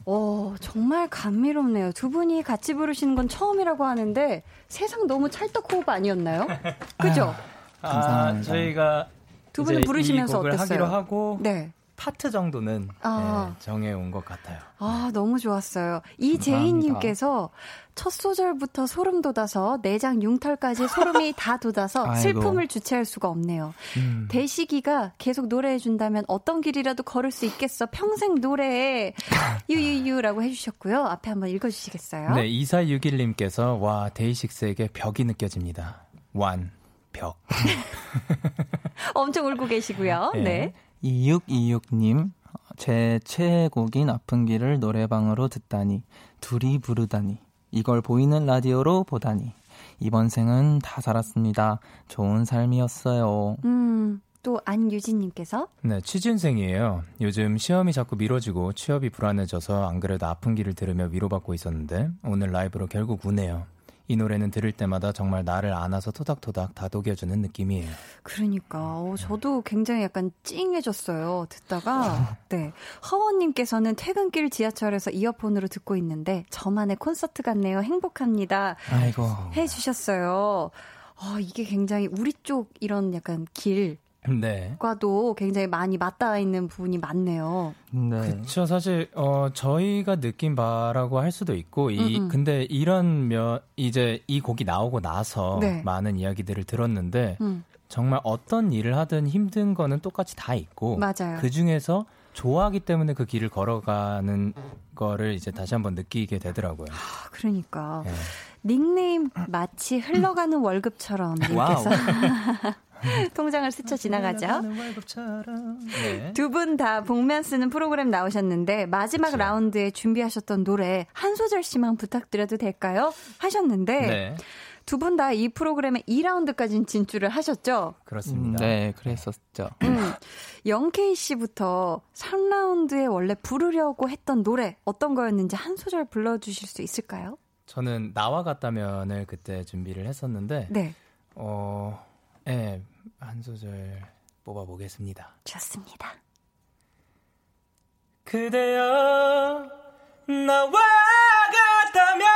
오, 정말 감미롭네요. 두 분이 같이 부르시는 건 처음이라고 하는데 세상 너무 찰떡호흡 아니었나요? 그죠? 아, 감사합니다. 저희가 두 분은 이제 부르시면서 이 곡을 어땠어요? 하기로 하고 네. 파트 정도는 아. 예, 정해온 것 같아요. 아, 너무 좋았어요. 이재희님께서 첫 소절부터 소름 돋아서 내장 융털까지 소름이 다 돋아서 아이고. 슬픔을 주체할 수가 없네요. 음. 대식이가 계속 노래해준다면 어떤 길이라도 걸을 수 있겠어. 평생 노래해. 유유유라고 해주셨고요. 앞에 한번 읽어주시겠어요? 네, 2461님께서 와 데이식스에게 벽이 느껴집니다. 완 벽. 엄청 울고 계시고요. 네. 네. 2626님, 제 최애곡인 아픈 길을 노래방으로 듣다니, 둘이 부르다니, 이걸 보이는 라디오로 보다니, 이번 생은 다 살았습니다. 좋은 삶이었어요. 음, 또 안유진님께서 네, 취준생이에요. 요즘 시험이 자꾸 미뤄지고 취업이 불안해져서 안 그래도 아픈 길을 들으며 위로받고 있었는데 오늘 라이브로 결국 우네요. 이 노래는 들을 때마다 정말 나를 안아서 토닥토닥 다독여주는 느낌이에요. 그러니까 어, 저도 굉장히 약간 찡해졌어요. 듣다가 네 허원님께서는 퇴근길 지하철에서 이어폰으로 듣고 있는데 저만의 콘서트 같네요. 행복합니다. 아이고. 해주셨어요. 아 이게 굉장히 우리 쪽 이런 약간 길 과도 네. 굉장히 많이 맞닿아 있는 부분이 많네요. 네. 그쵸, 사실, 어, 저희가 느낀 바라고 할 수도 있고, 이, 음, 음. 근데 이런 면, 이제 이 곡이 나오고 나서 네. 많은 이야기들을 들었는데, 음, 정말 어떤 일을 하든 힘든 거는 똑같이 다 있고, 맞아요. 그 중에서 좋아하기 때문에 그 길을 걸어가는 거를 이제 다시 한번 느끼게 되더라고요. 아, 그러니까 네. 닉네임 마치 흘러가는 월급처럼 님께서 통장을 스쳐 지나가죠. 네. 두분 다 복면 쓰는 프로그램 나오셨는데 마지막 그쵸. 라운드에 준비하셨던 노래 한 소절씩만 부탁드려도 될까요? 하셨는데 네. 두분 다 이 프로그램의 2라운드까지 진출을 하셨죠. 음, 그렇습니다. 네, 그랬었죠. 음, 영케이 씨부터 3라운드에 원래 부르려고 했던 노래 어떤 거였는지 한 소절 불러주실 수 있을까요? 저는 나와 같다면을 그때 준비를 했었는데, 네, 어, 예, 한 소절 뽑아 보겠습니다. 좋습니다. 그대여 나와 같다면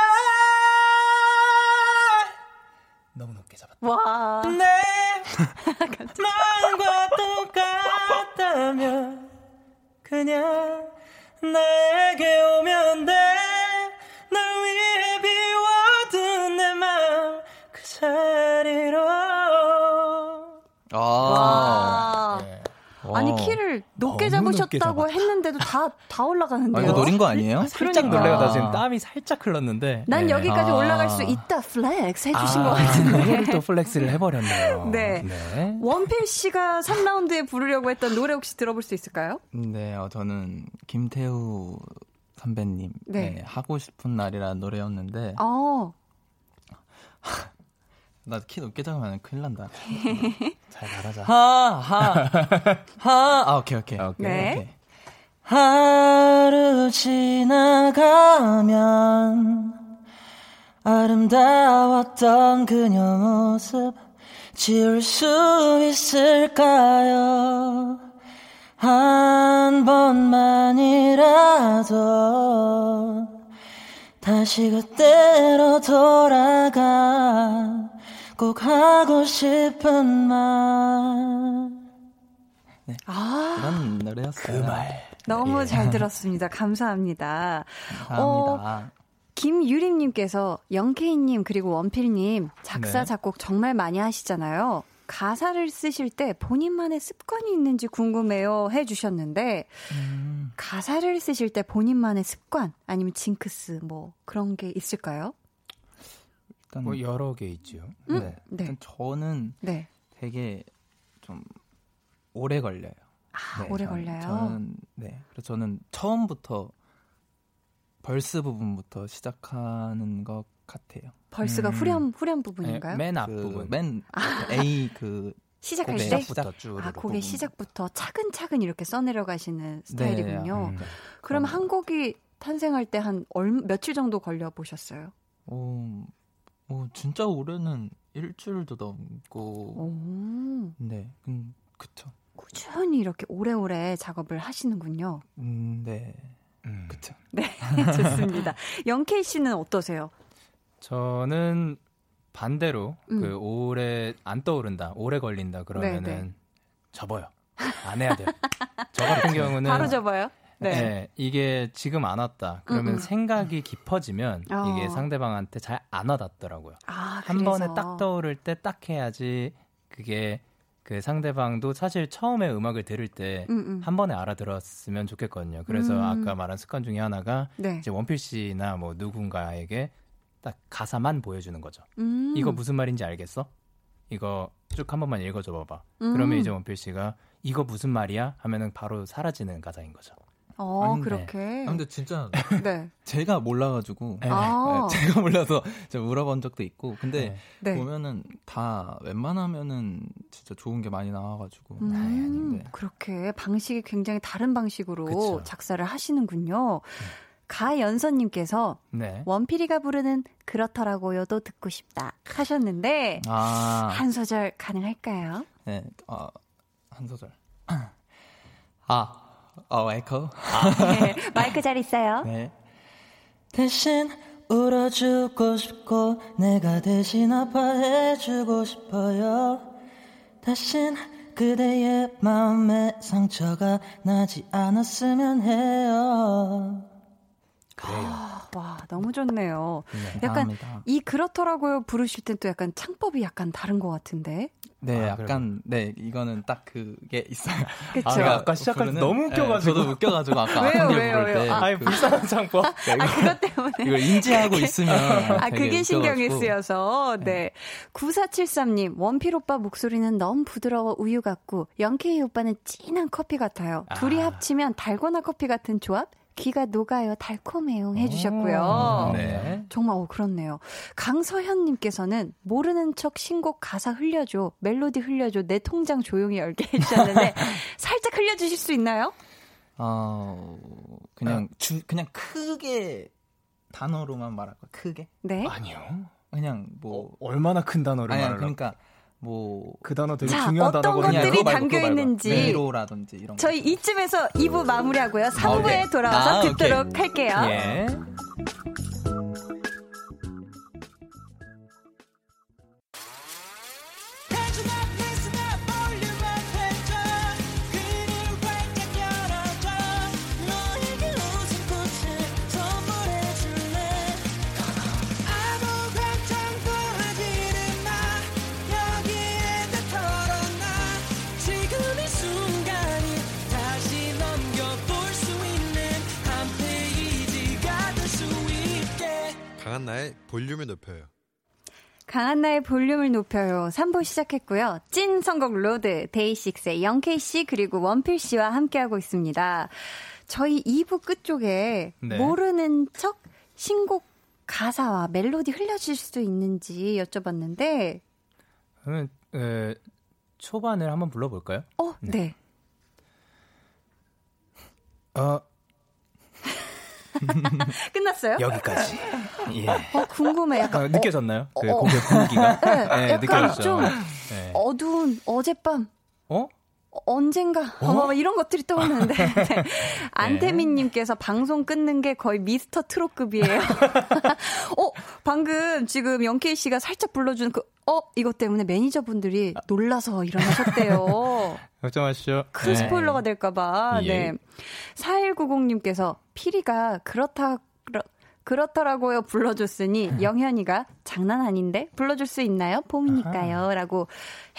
너무 높게 잡았다. 와, 내 마음과 똑같다면 그냥 나에게 오면 돼 키를 높게 높게 잡으셨다고 잡았다. 했는데도 다다 아, 올라가는데요. 이거 노린 거 아니에요? 살짝 그러니까. 놀래요. 나 지금 땀이 살짝 흘렀는데. 난 네. 여기까지 아. 올라갈 수 있다 flex 해주신 아, 것 같은데. 또 flex를 해버렸네요. 네. 원필 씨가 3라운드에 부르려고 했던 노래 혹시 들어볼 수 있을까요? 네, 어, 저는 김태우 선배님 네. 네, 하고 싶은 날이라는 노래였는데 어, 나 키 높게 잡으면 큰일 난다. 잘 말하자. 하 하 하 아 오케이 오케이 오케이. 네. 오케이. 하루 지나가면 아름다웠던 그녀 모습 지울 수 있을까요? 한 번만이라도 다시 그때로 돌아가 꼭 하고 싶은 말 아, 그런 노래였어요. 그 말. 너무 예. 잘 들었습니다. 감사합니다. 감사합니다. 김유림님께서 영케이님 그리고 원필님 작사 네. 작곡 정말 많이 하시잖아요. 가사를 쓰실 때 본인만의 습관이 있는지 궁금해요 해주셨는데 음, 가사를 쓰실 때 본인만의 습관 아니면 징크스 뭐 그런 게 있을까요? 일단 뭐 여러 개 있죠. 음? 네. 네, 일단 저는 네. 되게 좀 오래 걸려요. 아, 네, 오래 저는- 걸려요. 저는 네. 그래서 저는 처음부터 벌스 부분부터 시작하는 것 같아요. 벌스가 음. 후렴 후렴 부분인가요? 네, 맨그 앞부분. 맨 A 그 시작할 때 시작부터 쭉. 아. 곡의 시작부터 차근차근 이렇게 써내려가시는 스타일이군요. 음. 그럼 한 곡이 탄생할 때 한 며칠 정도 걸려 보셨어요? 어, 어, 진짜 올해는 일주일도 넘고 오, 네, 음, 그쵸. 꾸준히 이렇게 오래오래 작업을 하시는군요. 음, 네, 음. 그쵸. 네, 좋습니다. 영케이 씨는 어떠세요? 저는 반대로 음. 그 오래 안 떠오른다, 오래 걸린다 네, 그러면은 네. 접어요. 안 해야 돼요. 저 같은 경우는 바로 접어요. 네. 네. 이게 지금 안 왔다. 그러면 음, 음. 생각이 깊어지면 어. 이게 상대방한테 잘 안 와닿더라고요. 아, 한 그래서. 번에 딱 떠오를 때 딱 해야지 그게 그 상대방도 사실 처음에 음악을 들을 때한 음, 음. 번에 알아들었으면 좋겠거든요. 그래서 음. 아까 말한 습관 중에 하나가 네. 이제 원필 씨나 뭐 누군가에게 딱 가사만 보여주는 거죠. 음. 이거 무슨 말인지 알겠어? 이거 쭉 한 번만 읽어줘 봐봐. 음. 그러면 이제 원필 씨가 이거 무슨 말이야? 하면은 바로 사라지는 가사인 거죠. 어, 그렇게. 아, 근데 진짜 네. 제가 몰라가지고 네. 아. 네, 제가 몰라서 제가 물어본 적도 있고 근데 네. 보면은 다 웬만하면은 진짜 좋은 게 많이 나와가지고 음, 그렇게 방식이 굉장히 다른 방식으로 그쵸. 작사를 하시는군요. 가연선님께서 네. 원필이가 부르는 그렇더라고요도 듣고 싶다 하셨는데 아, 한 소절 가능할까요? 네, 아, 한 소절. 아, 어, 에코. 네, 마이크 잘 있어요. 네. 대신 울어주고 싶고 내가 대신 아파해주고 싶어요 대신 그대의 마음에 상처가 나지 않았으면 해요 와 너무 좋네요. 네, 약간 감사합니다. 이 그렇더라고요 부르실 땐 또 약간 창법이 약간 다른 것 같은데. 네, 아, 약간 네 이거는 딱 그게 있어요. 그쵸? 아, 아까 시작할 때 너무 웃겨가지고. 네, 저도 웃겨가지고 아까 왜요, 왜요, 부를 때 왜요? 아, 아니 그- 불쌍한 창법. 아 그것 때문에. 이걸 인지하고 있으면 아, 그게 신경이. 쓰여서. 네. 9473님, 원필 오빠 목소리는 너무 부드러워 우유 같고, 영케이 오빠는 진한 커피 같아요. 둘이 아. 합치면 달고나 커피 같은 조합? 귀가 녹아요, 달콤해요 해주셨고요. 오, 네. 정말, 어, 그렇네요. 강서현님께서는 모르는 척 신곡 가사 흘려줘, 멜로디 흘려줘, 내 통장 조용히 열게 해주셨는데, 살짝 흘려주실 수 있나요? 어 그냥 주 그냥 크게 단어로만 말할 거 크게 네. 아니요. 그냥 뭐 어, 얼마나 큰 단어를 아니 말하려고. 그러니까 뭐 그 단어 되게 자, 중요한 어떤 단어거든요. 것들이 담겨. 있는지. 메로라든지 이런 거. 저희 이쯤에서 2부 마무리하고요. 3부에 오케이. 돌아와서 아, 듣도록 오케이. 할게요. 예. 볼륨을 높여요. 강한나의 볼륨을 높여요. 3부 시작했고요. 찐 선곡 로드, 데이식스의 영케이씨 그리고 원필씨와 함께하고 있습니다. 저희 2부 끝쪽에 네. 모르는 척 신곡 가사와 멜로디 흘려줄 수 있는지 여쭤봤는데, 그러면 에, 초반을 한번 불러볼까요? 어, 네. 어 끝났어요? 여기까지. 예. 어, 궁금해. 약간 아, 느껴졌나요? 그 어, 어. 곡의 분위기가? 네, 네, 약간 느껴졌죠. 좀 네. 어두운 어젯밤 어? 언젠가 어머 뭐 이런 것들이 떠오르는데 네. 안태민님께서 방송 끊는 게 거의 미스터 트롯급이에요. 어 방금 지금 영케이 씨가 살짝 불러준 그 어 이것 때문에 매니저분들이 놀라서 일어나셨대요. 걱정하시죠. 큰 네. 스포일러가 될까봐. 예. 네. 4190님께서 피리가 그렇다 그렇, 그렇더라고요 불러줬으니 영현이가 장난 아닌데 불러줄 수 있나요? 봄이니까요.라고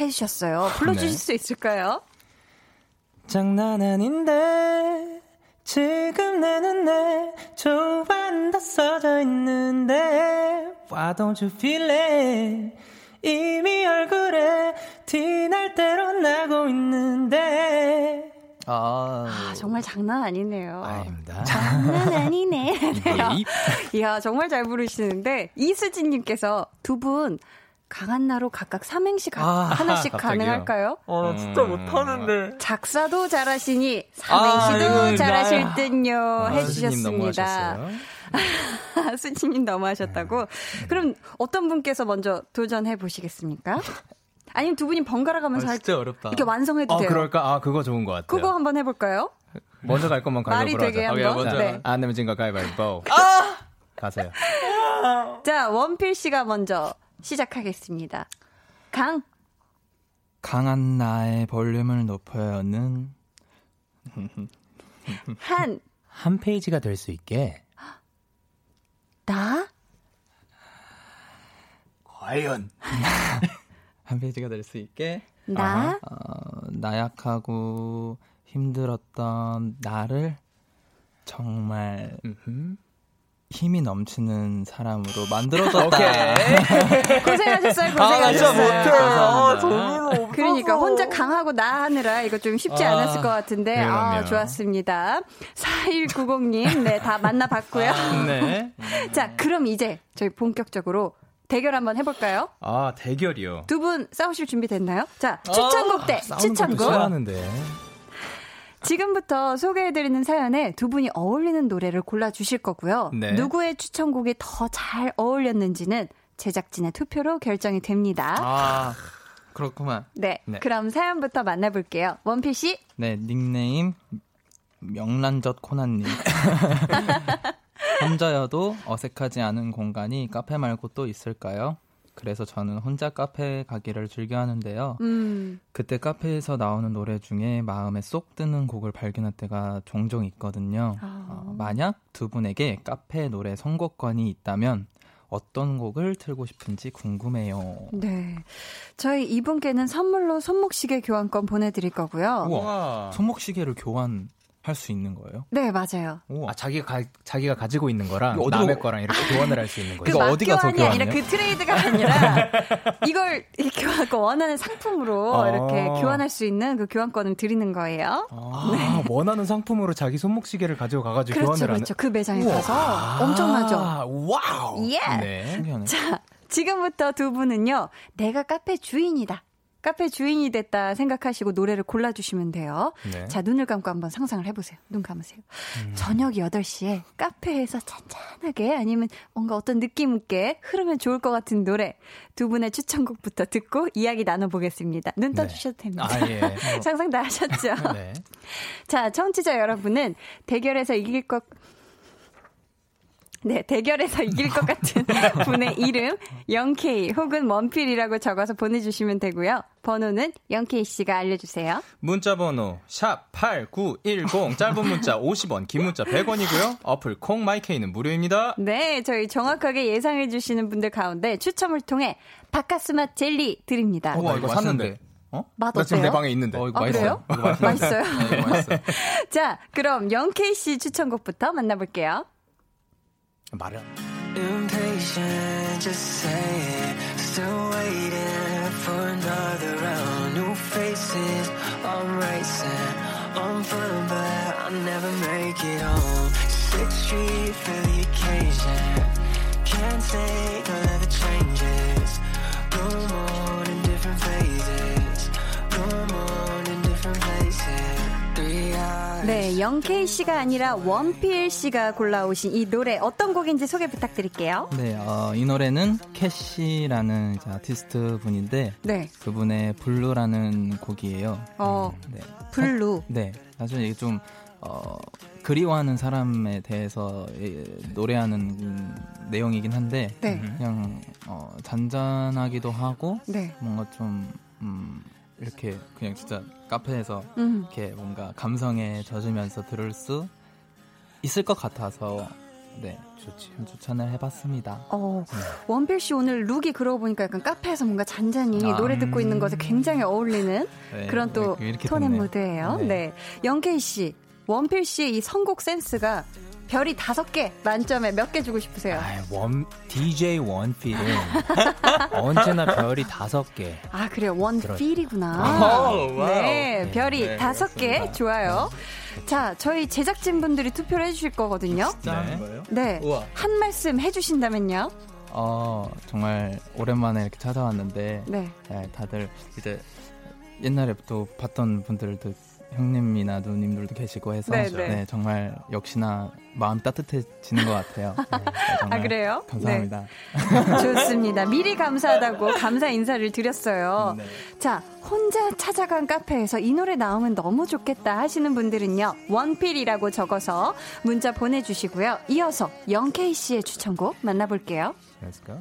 해주셨어요. 불러주실 네. 수 있을까요? 장난 아닌데 지금 내 눈에 좋아한다 써져 있는데 Why don't you feel it 이미 얼굴에 티날 대로 나고 있는데 아, 아, 정말 장난 아니네요. 아닙니다. 장난 아니네. 이- 이야, 정말 잘 부르시는데, 이수진님께서 두 분 강한나로 각각 삼행시 가- 아, 하나씩 갑자기요? 가능할까요? 어, 진짜 못하는데. 작사도 잘하시니 삼행시도 아, 이거 잘하실 나- 듯요 아, 해주셨습니다. 너무하셨어요. 수진님 너무 하셨다고. 그럼 어떤 분께서 먼저 도전해 보시겠습니까? 아니면 두 분이 번갈아 아, 가면서 할- 진짜 어렵다. 이렇게 완성해도 어, 돼요. 그럴까? 아, 그거 좋은 것 같아요. 그거 한번 해볼까요? 먼저 갈 것만 말이 가위바위보 되게 하자. 한번? 자, 네. 안 내면 진거 가위바위보. 가세요. 자, 원필 씨가 먼저 시작하겠습니다. 강, 강한 나의 볼륨을 높여요는 한, 한 페이지가 될 수 있게 나? 과연 한 페이지가 될 수 있게 나? 어, 나약하고 힘들었던 나를 정말 음흠. 힘이 넘치는 사람으로 만들어줬다. 고생하셨어요, 아, 진짜 고생하셨어요. 못해. 그러니까 혼자 강하고 나 하느라 이거 좀 쉽지 아, 않았을 것 같은데 아 그럼요. 좋았습니다. 4190님 네 다 만나봤고요. 네. 자 그럼 이제 저희 본격적으로 대결 한번 해볼까요? 아 대결이요. 두 분 싸우실 준비 됐나요? 자 추천곡 대 추천곡. 지금부터 소개해드리는 사연에 두 분이 어울리는 노래를 골라주실 거고요. 네. 누구의 추천곡이 더 잘 어울렸는지는 제작진의 투표로 결정이 됩니다. 아, 그렇구만. 네, 네. 그럼 사연부터 만나볼게요. 원필 씨, 네, 닉네임 명란젓 코난님. 혼자여도 어색하지 않은 공간이 카페 말고 또 있을까요? 그래서 저는 혼자 카페 가기를 즐겨 하는데요. 음, 그때 카페에서 나오는 노래 중에 마음에 쏙 드는 곡을 발견할 때가 종종 있거든요. 아. 어, 만약 두 분에게 카페 노래 선곡권이 있다면 어떤 곡을 틀고 싶은지 궁금해요. 네. 저희 이분께는 선물로 손목시계 교환권 보내드릴 거고요. 우와. 손목시계를 교환 할 수 있는 거예요? 네, 맞아요. 아 자기가 가, 자기가 가지고 있는 거랑 어디로- 남의 거랑 이렇게 교환을 할 수 있는 그 거죠. 이거 어디 가서 막교환이 아니라? 그 트레이드가 아니라 이걸 이렇게 교환- 원하는 상품으로 아. 이렇게 교환할 수 있는 그 교환권을 드리는 거예요. 아, 원하는 상품으로 자기 손목시계를 가지고 가가지고 그렇죠, 교환을 그렇죠. 하는. 그 매장에 우와. 가서 엄청나죠. 아, 와우. 예. 네. 자, 지금부터 두 분은요, 내가 카페 주인이다. 카페 주인이 됐다 생각하시고 노래를 골라주시면 돼요. 네. 자, 눈을 감고 한번 상상을 해보세요. 눈 감으세요. 저녁 8시에 카페에서 잔잔하게 아니면 뭔가 어떤 느낌 있게 흐르면 좋을 것 같은 노래 두 분의 추천곡부터 듣고 이야기 나눠보겠습니다. 눈 네. 떠주셔도 됩니다. 아 예. 상상 다 하셨죠? 네. 자, 청취자 여러분은 대결에서 이길 것 네, 대결에서 이길 것 같은 분의 이름 0K 혹은 원필이라고 적어서 보내주시면 되고요. 번호는 0K 씨가 알려주세요. 문자 번호 샵 8910 짧은 문자 50원 긴 문자 100원이고요. 어플 콩 마이케이는 무료입니다. 네, 저희 정확하게 예상해 주시는 분들 가운데 추첨을 통해 바카스맛 젤리 드립니다. 어, 나 이거 샀는데. 어? 맛나 지금 어때요? 내 방에 있는데. 어, 이거 아, 맛있어요. 그래요? 이거 맛있어요. 맛있어요? 네. 자, 그럼 0K 씨 추천곡부터 만나볼게요. 말은 Impatient, just say it. Still waiting for another round. New faces, I'm racing. I'm fine, but I'll never make it home. Sixth Street for the occasion. Can't take all of the 네, 영케이 씨가 아니라 원필 씨가 골라오신 이 노래 어떤 곡인지 소개 부탁드릴게요. 네, 어, 이 노래는 keshi라는 아티스트 분인데 네, 그분의 blue라는 곡이에요. 어, 네, blue. 네, 사실 이게 좀 어, 그리워하는 사람에 대해서 예, 노래하는 음, 내용이긴 한데 네. 그냥 어, 잔잔하기도 하고 네. 뭔가 좀 음, 이렇게 그냥 진짜 카페에서 음. 이렇게 뭔가 감성에 젖으면서 들을 수 있을 것 같아서 네 좋지 추천을 해봤습니다. 어, 원필 씨 오늘 룩이 그러고 보니까 약간 카페에서 뭔가 잔잔히 아, 노래 듣고 있는 것에 굉장히 어울리는 네, 그런 또 톤의. 무드예요. 네. 네. 영케이 씨, 원필 씨의 이 선곡 센스가 별이 다섯 개 만점에 몇 개 주고 싶으세요? 아, 원 DJ 원필은 언제나 별이 다섯 개. 아, 그래요. 원필이구나. 와우, 와우. 네, 별이 네, 다섯 개 그렇습니다. 좋아요. 자, 저희 제작진 분들이 투표를 해주실 거거든요. 네. 우와. 한 말씀 해주신다면요? 어 정말 오랜만에 이렇게 찾아왔는데 네. 네, 다들 이제 옛날에 또 봤던 분들도 형님이나 누님들도 계시고 해서 네, 네. 정말 역시나 마음 따뜻해지는 것 같아요. 네, 아, 그래요? 감사합니다. 좋습니다. 미리 감사하다고 감사 인사를 드렸어요. 네. 자, 혼자 찾아간 카페에서 이 노래 나오면 너무 좋겠다 하시는 분들은요, 원필이라고 적어서 문자 보내주시고요. 이어서 영케이 씨의 추천곡 만나볼게요. Let's go.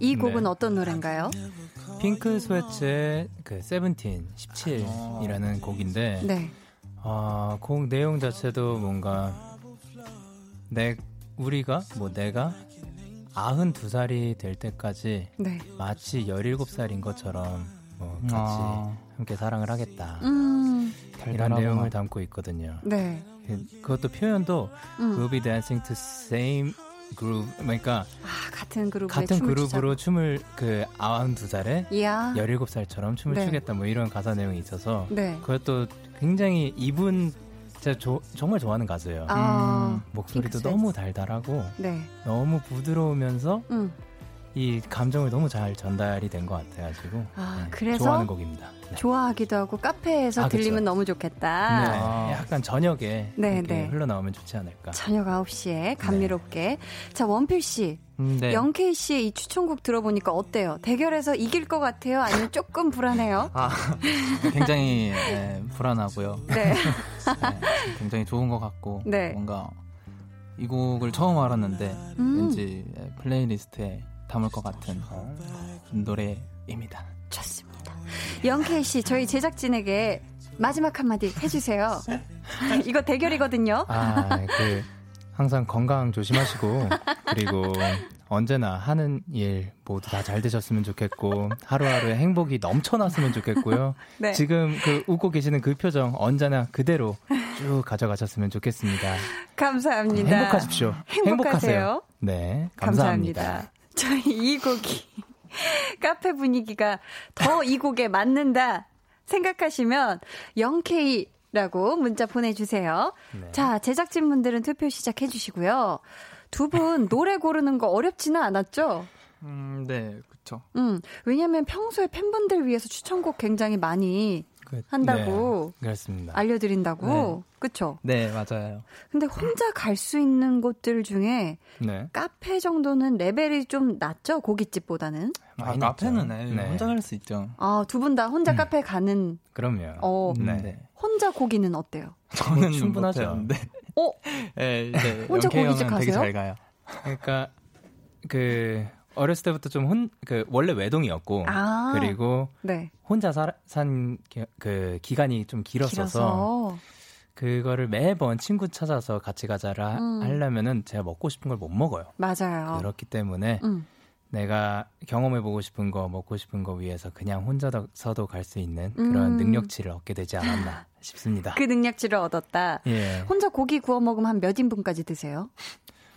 이 곡은 네. 어떤 노래인가요? 핑크 스웨츠의 그 세븐틴 17이라는 곡인데 네. 아, 곡 내용 자체도 뭔가 내 우리가 뭐 내가 92살이 될 때까지 네. 마치 17살인 것처럼 뭐 같이 아. 함께 사랑을 하겠다. 음, 이런. 내용을 담고 있거든요. 네. 그것도 표현도 음. We'll be dancing to same groove. 그러니까 아, 같은 그룹의 같은 그룹으로 춤을 그 92살에 추자고. 이야. 17살처럼 춤을 네. 추겠다 뭐 이런 가사 내용이 있어서 네. 그것도 굉장히 이분 제가 조- 정말 좋아하는 가수예요. 아, 목소리도 핑크 너무. 달달하고 네. 너무 부드러우면서 음. 이 감정을 너무 잘 전달이 된 것 같아가지고 아, 네, 그래서 좋아하는 곡입니다. 네. 좋아하기도 하고 카페에서 아, 그쵸. 들리면 너무 좋겠다. 네, 약간 저녁에 네, 네. 흘러나오면 좋지 않을까. 저녁 9시에 감미롭게. 자, 원필 씨. 음, 네. 영케이 씨의 이 추천곡 들어보니까 어때요? 대결에서 이길 것 같아요? 아니면 조금 불안해요? 아, 굉장히 예, 불안하고요. 네. 예, 굉장히 좋은 것 같고 네. 뭔가 이 곡을 처음 알았는데 음. 왠지 예, playlist에 담을 것 같은 노래입니다. 좋습니다. 영케이 씨, 저희 제작진에게 마지막 한마디 해주세요. 이거 대결이거든요. 아, 그 항상 건강 조심하시고 그리고 언제나 하는 일 모두 다 잘 되셨으면 좋겠고 하루하루에 행복이 넘쳐났으면 좋겠고요. 네. 지금 그 웃고 계시는 그 표정 언제나 그대로 쭉 가져가셨으면 좋겠습니다. 감사합니다. 행복하십시오. 행복하세요. 네, 감사합니다. 감사합니다. 저희 이 곡이 카페 분위기가 더 이 곡에 맞는다 생각하시면 0K라고 문자 보내주세요. 네. 자, 제작진분들은 투표 시작해 주시고요. 두 분 노래 고르는 거 어렵지는 않았죠? 음, 네, 그렇죠. 음, 왜냐면 평소에 팬분들 위해서 추천곡 굉장히 많이 그, 한다고 네, 그렇습니다. 알려드린다고. 그쵸? 네, 맞아요. 근데 혼자 갈 수 있는 곳들 중에 네. 카페 정도는 레벨이 좀 낮죠? 고깃집보다는. 아, 많이 카페는. 예, 네. 혼자 갈 수 있죠. 아, 두 분 다 혼자 카페 가는, 그럼요. 어, 네. 네. 혼자 고기는 어때요? 저는 충분하죠. 못해요. 네. 어? 예, 네. 혼자 고깃집 형은 되게 가세요? 잘 가요. 그러니까 그 어렸을 때부터 좀 혼 그 원래 외동이었고 아. 그리고 네. 혼자 산그 기간이 좀 길었어서 길어서. 그거를 매번 친구 찾아서 같이 가자를 하- 음. 하려면은 제가 먹고 싶은 걸 못 먹어요. 맞아요. 그렇기 때문에 음. 내가 경험해 보고 싶은 거, 먹고 싶은 거 위해서 그냥 혼자서도 갈 수 있는 그런 음. 능력치를 얻게 되지 않았나 싶습니다. 그 능력치를 얻었다. 예. 혼자 고기 구워 먹으면 한 몇 인분까지 드세요?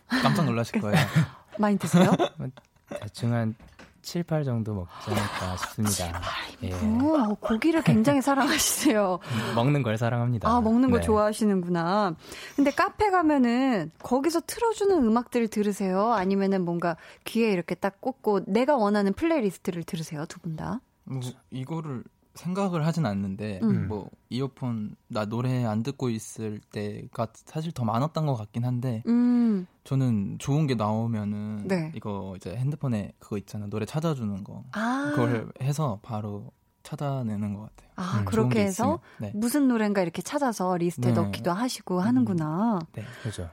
깜짝 놀라실 거예요. 많이 드세요? 대충 한 7, 8 정도 먹지 않을까 싶습니다. 예. 오, 고기를 굉장히 사랑하시세요. 먹는 걸 사랑합니다. 아, 먹는 거 네. 좋아하시는구나. 근데 카페 가면은 거기서 틀어주는 음악들을 들으세요? 아니면은 뭔가 귀에 이렇게 딱 꽂고 내가 원하는 playlist를 들으세요? 두 분 다? 뭐 이거를 생각을 하진 않는데 음. 뭐 이어폰 나 노래 안 듣고 있을 때가 사실 더 많았던 것 같긴 한데 음, 저는 좋은 게 나오면은 네. 이거 이제 핸드폰에 그거 있잖아 노래 찾아주는 거 아. 그걸 해서 바로 찾아내는 것 같아요. 아, 음, 그렇게 게 해서. 네. 무슨 노래인가 이렇게 찾아서 리스트에 네. 넣기도 하시고 하는구나. 네. 그죠.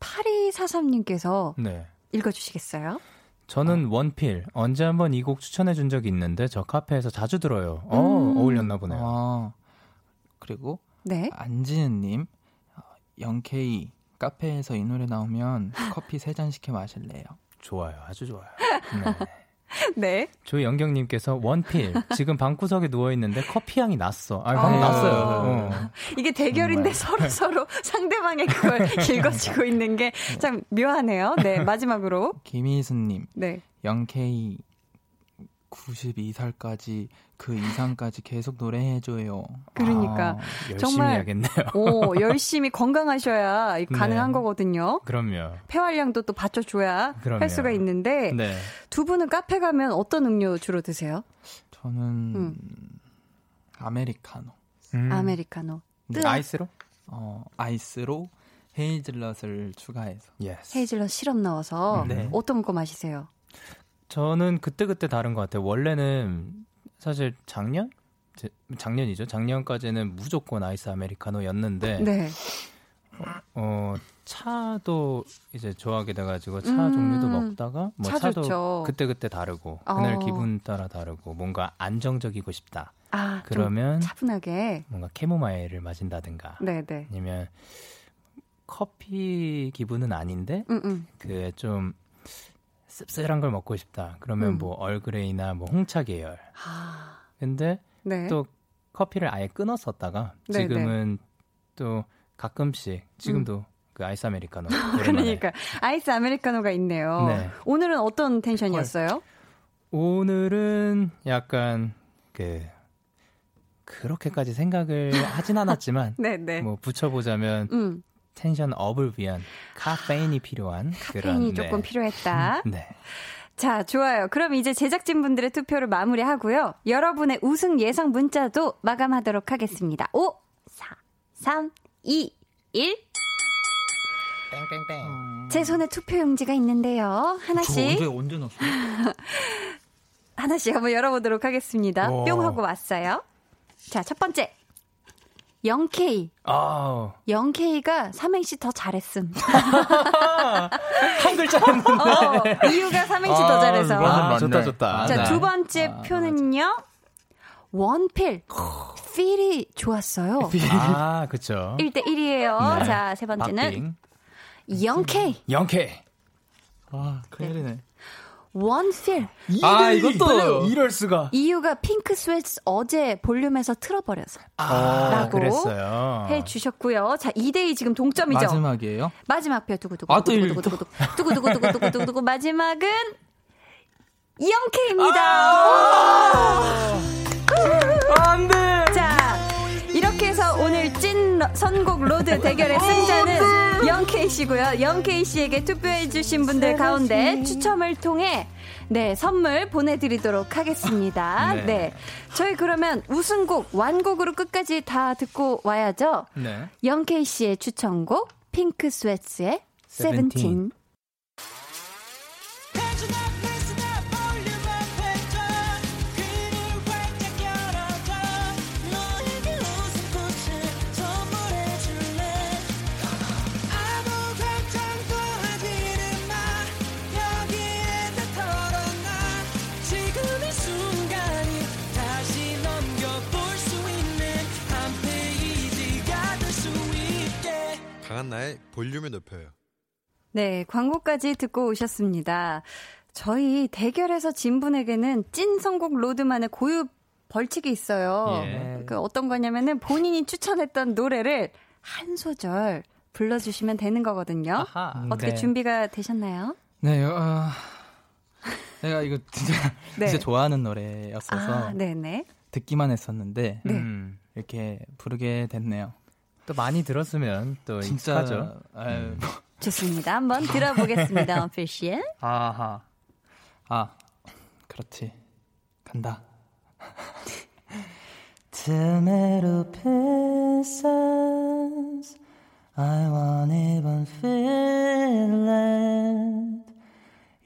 8243님께서 네. 읽어주시겠어요? 저는 원필 언제 한번 이 곡 추천해 준 적이 있는데 저 카페에서 자주 들어요. 어, 음. 어울렸나 보네요. 아, 그리고 네. 안지은 님 영케이 카페에서 이 노래 나오면 커피 세 잔 시켜 마실래요? 좋아요. 아주 좋아요. 네. 네. 조영경님께서 원필 지금 방구석에 누워 있는데 커피 향이 났어. 아, 방금 아. 났어요. 어. 이게 대결인데 서로 서로 상대방의 그걸 읽어주고 있는 게 참 묘하네요. 네, 마지막으로. 김희수님 네. 영케이 92살까지 그 이상까지 계속 노래해줘요. 그러니까 아, 열심히 정말- 해야겠네요. 오, 열심히 건강하셔야 이- 가능한 네. 거거든요. 그럼요. 폐활량도 또 받쳐줘야 그럼요. 할 수가 있는데 네. 두 분은 카페 가면 어떤 음료 주로 드세요? 저는 음. 아메리카노. 음. 아메리카노. 네. 아이스로? 어, 아이스로 헤이즐넛을 추가해서. Yes. 헤이즐넛 시럽 넣어서 음. 네. 어떤 거 마시세요? 저는 그때그때 다른 것 같아요. 원래는 사실 작년? 작년이죠. 작년까지는 무조건 아이스 아메리카노였는데 네. 어, 어, 차도 이제 좋아하게 돼가지고 차 음, 종류도 먹다가 뭐차 차도 그때 그때 다르고 그날 어. 기분 따라 다르고 뭔가 안정적이고 싶다. 아, 그러면 차분하게 뭔가 캐모마일을 마신다든가. 네네. 아니면 커피 기분은 아닌데 음, 음. 그좀 씁쓸한 걸 먹고 싶다. 그러면 음. 뭐 얼그레이나 뭐 홍차 계열. 아. 근데 네. 또 커피를 아예 끊었었다가 네네. 지금은 또 가끔씩 지금도 음. 그 아이스 아메리카노. 그러니까 아이스 아메리카노가 있네요. 네. 오늘은 어떤 텐션이었어요? 헐. 오늘은 약간 그 그렇게까지 생각을 하진 않았지만 네, 네. 뭐 붙여보자면 음. 텐션 업을 위한 카페인이 필요한 카페인이 그런, 조금 네. 필요했다. 네. 자, 좋아요. 그럼 이제 제작진분들의 투표를 마무리하고요. 여러분의 우승 예상 문자도 마감하도록 하겠습니다. 5, 4, 3, 2, 1. 땡땡땡. 제 손에 투표 용지가 있는데요. 하나씩. 언제, 언제 넣었어요? 하나씩 한번 열어보도록 하겠습니다. 오. 뿅 하고 왔어요. 자, 첫 번째. 0K. 아. 0K가 삼행시 더 잘했음. 한 글자 했는데. 어, 이유가 삼행시 아, 더 잘해서. 아, 좋다, 좋다. 자, 두 번째 아, 표는요. 원필. 필이 좋았어요. 아, 그쵸. 1대 1이에요. 네. 자, 세 번째는 0K. 0K. 아, 큰일이네. 네. 원필. 아, 이것도 이럴 수가. 이유가 핑크 스웨트 어제 볼륨에서 틀어버려서. 아, 라고 그랬어요. 해 주셨고요. 자, 2대2 지금 동점이죠. 마지막이에요? 마지막 표 두구두구. 아, 또 두구두구 두구두구. 두구 두구 두구두구 두구두구. 마지막은 이영케입니다. 아~ 안 돼. 이렇게 해서 오늘 찐 선곡 로드 대결의 승자는 영케이 씨고요. 영케이 씨에게 투표해 주신 분들 가운데 추첨을 통해 네, 선물 보내드리도록 하겠습니다. 네. 네. 저희 그러면 우승곡, 완곡으로 끝까지 다 듣고 와야죠. 네. 영케이 씨의 추천곡, 핑크 스웨츠의 세븐틴. 강한나의 볼륨을 높여요. 네, 광고까지 듣고 오셨습니다. 저희 대결에서 진 분에게는 찐 선곡 로드만의 고유 벌칙이 있어요. 예. 그 어떤 거냐면은 본인이 추천했던 노래를 한 소절 불러주시면 되는 거거든요. 아하, 어떻게 네. 준비가 되셨나요? 네, 어, 내가 이거 진짜 네. 진짜 좋아하는 노래였어서 아. 듣기만 했었는데 네. 음, 이렇게 부르게 됐네요. 또 많이 들었으면 또 진짜 하죠. 음. 좋습니다. 한번 들어보겠습니다. 원필 씨. 아하. 아, 그렇지. 간다. Tomato pieces I won't even feel it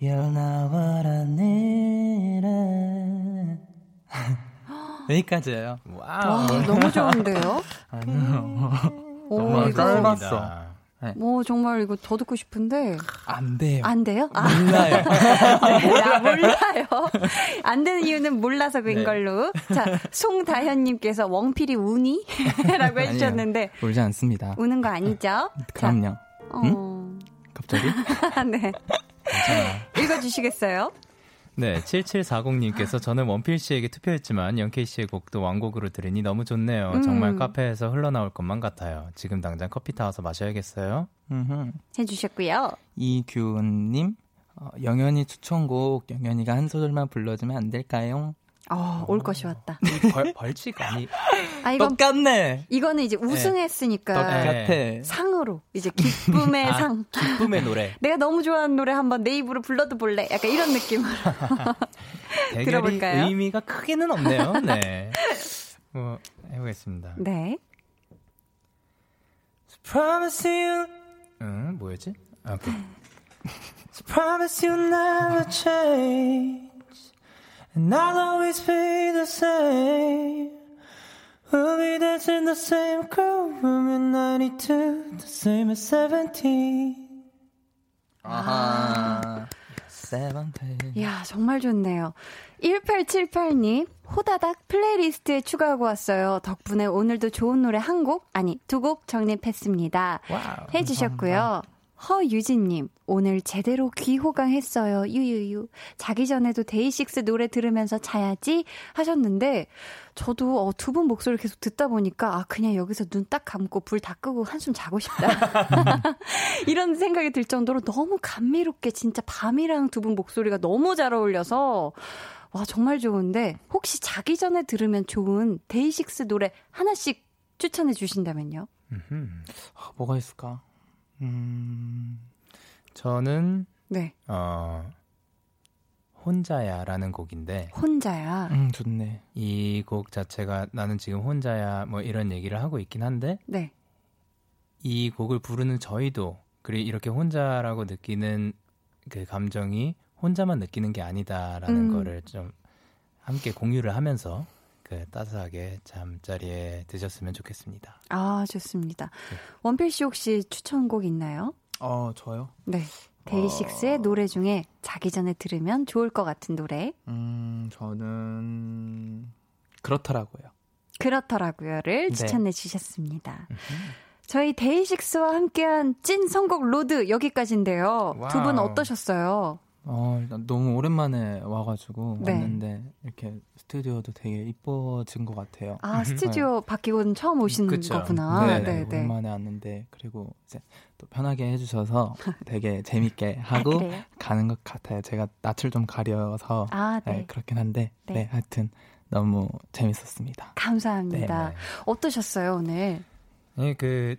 You're not what I needed 여기까지예요. 와, 너무 좋은데요? 아니요. 너무 짧았어. 네. 뭐 정말 이거 더 듣고 싶은데 안 돼요. 안 돼요? 아. 몰라요. 네, 아, 몰라요. 안 되는 이유는 몰라서 그인 네. 걸로. 자, 송다현님께서 웡필이 우니?라고 해주셨는데 울지 않습니다. 우는 거 아니죠? 그럼요. 자, 어... 응? 갑자기? 네. 괜찮아. 읽어주시겠어요? 네, 7740님께서 저는 원필 씨에게 투표했지만 영케이 씨의 곡도 왕곡으로 들으니 너무 좋네요. 음. 정말 카페에서 흘러나올 것만 같아요. 지금 당장 커피 타와서 마셔야겠어요. 음흠. 해주셨고요. 이규님, 어, 영현이 추천곡 영현이가 한 소절만 불러주면 안 될까요? 어, 올 것이 왔다. 벌, 벌칙 아니. 아, 이건, 똑같네. 이거는 이제 우승했으니까. 똑같아. 상으로. 이제 기쁨의 아, 상. 기쁨의 노래. 내가 너무 좋아하는 노래 한번 내 입으로 불러도 볼래? 약간 이런 느낌으로. 들어볼까요? 의미가 크게는 없네요. 네. 뭐 해보겠습니다. 네. Promise you. 응, 뭐였지? 아, 오케이. Promise you never change. And I'll always be the same. We'll be dancing the same cool room in 92, the same as 17. 아하. 이야, 정말 좋네요. 1878님, 호다닥 플레이리스트에 추가하고 왔어요. 덕분에 오늘도 좋은 노래 한 곡, 아니, 두 곡 적립했습니다. 와우, 해주셨고요. 감사합니다. 허유진님, 오늘 제대로 귀호강했어요. 유유유. 자기 전에도 데이식스 노래 들으면서 자야지 하셨는데, 저도 어, 두 분 목소리를 계속 듣다 보니까, 아, 그냥 여기서 눈 딱 감고 불 다 끄고 한숨 자고 싶다. 이런 생각이 들 정도로 너무 감미롭게 진짜 밤이랑 두 분 목소리가 너무 잘 어울려서, 와, 정말 좋은데, 혹시 자기 전에 들으면 좋은 데이식스 노래 하나씩 추천해 주신다면요? 아, 뭐가 있을까? 음, 저는 네. 어 혼자야라는 곡인데 혼자야. 음, 좋네. 이 곡 자체가 나는 지금 혼자야 뭐 이런 얘기를 하고 있긴 한데 네. 이 곡을 부르는 저희도 그리고 이렇게 혼자라고 느끼는 그 감정이 혼자만 느끼는 게 아니다라는 음. 거를 좀 함께 공유를 하면서 그 따스하게 잠자리에 드셨으면 좋겠습니다. 아, 좋습니다. 네. 원필 씨 혹시 추천곡 있나요? 어, 저요? 네. 데이식스의 어... 노래 중에 자기 전에 들으면 좋을 것 같은 노래. 음, 저는 그렇더라고요. 그렇더라고요를 네. 추천해 주셨습니다. 저희 데이식스와 함께한 찐 선곡 로드 여기까지인데요. 두 분 어떠셨어요? 어, 일단 너무 오랜만에 와가지고 네. 왔는데 이렇게 스튜디오도 되게 이뻐진 것 같아요. 아 스튜디오 네. 바뀌고는 처음 오신 그쵸. 거구나. 네, 네, 네, 오랜만에 왔는데 그리고 이제 또 편하게 해주셔서 되게 재밌게 아, 하고 아, 가는 것 같아요. 제가 낯을 좀 가려서 아, 네. 네. 그렇긴 한데 네. 네, 하여튼 너무 재밌었습니다. 감사합니다. 어떠셨어요 오늘? 네, 그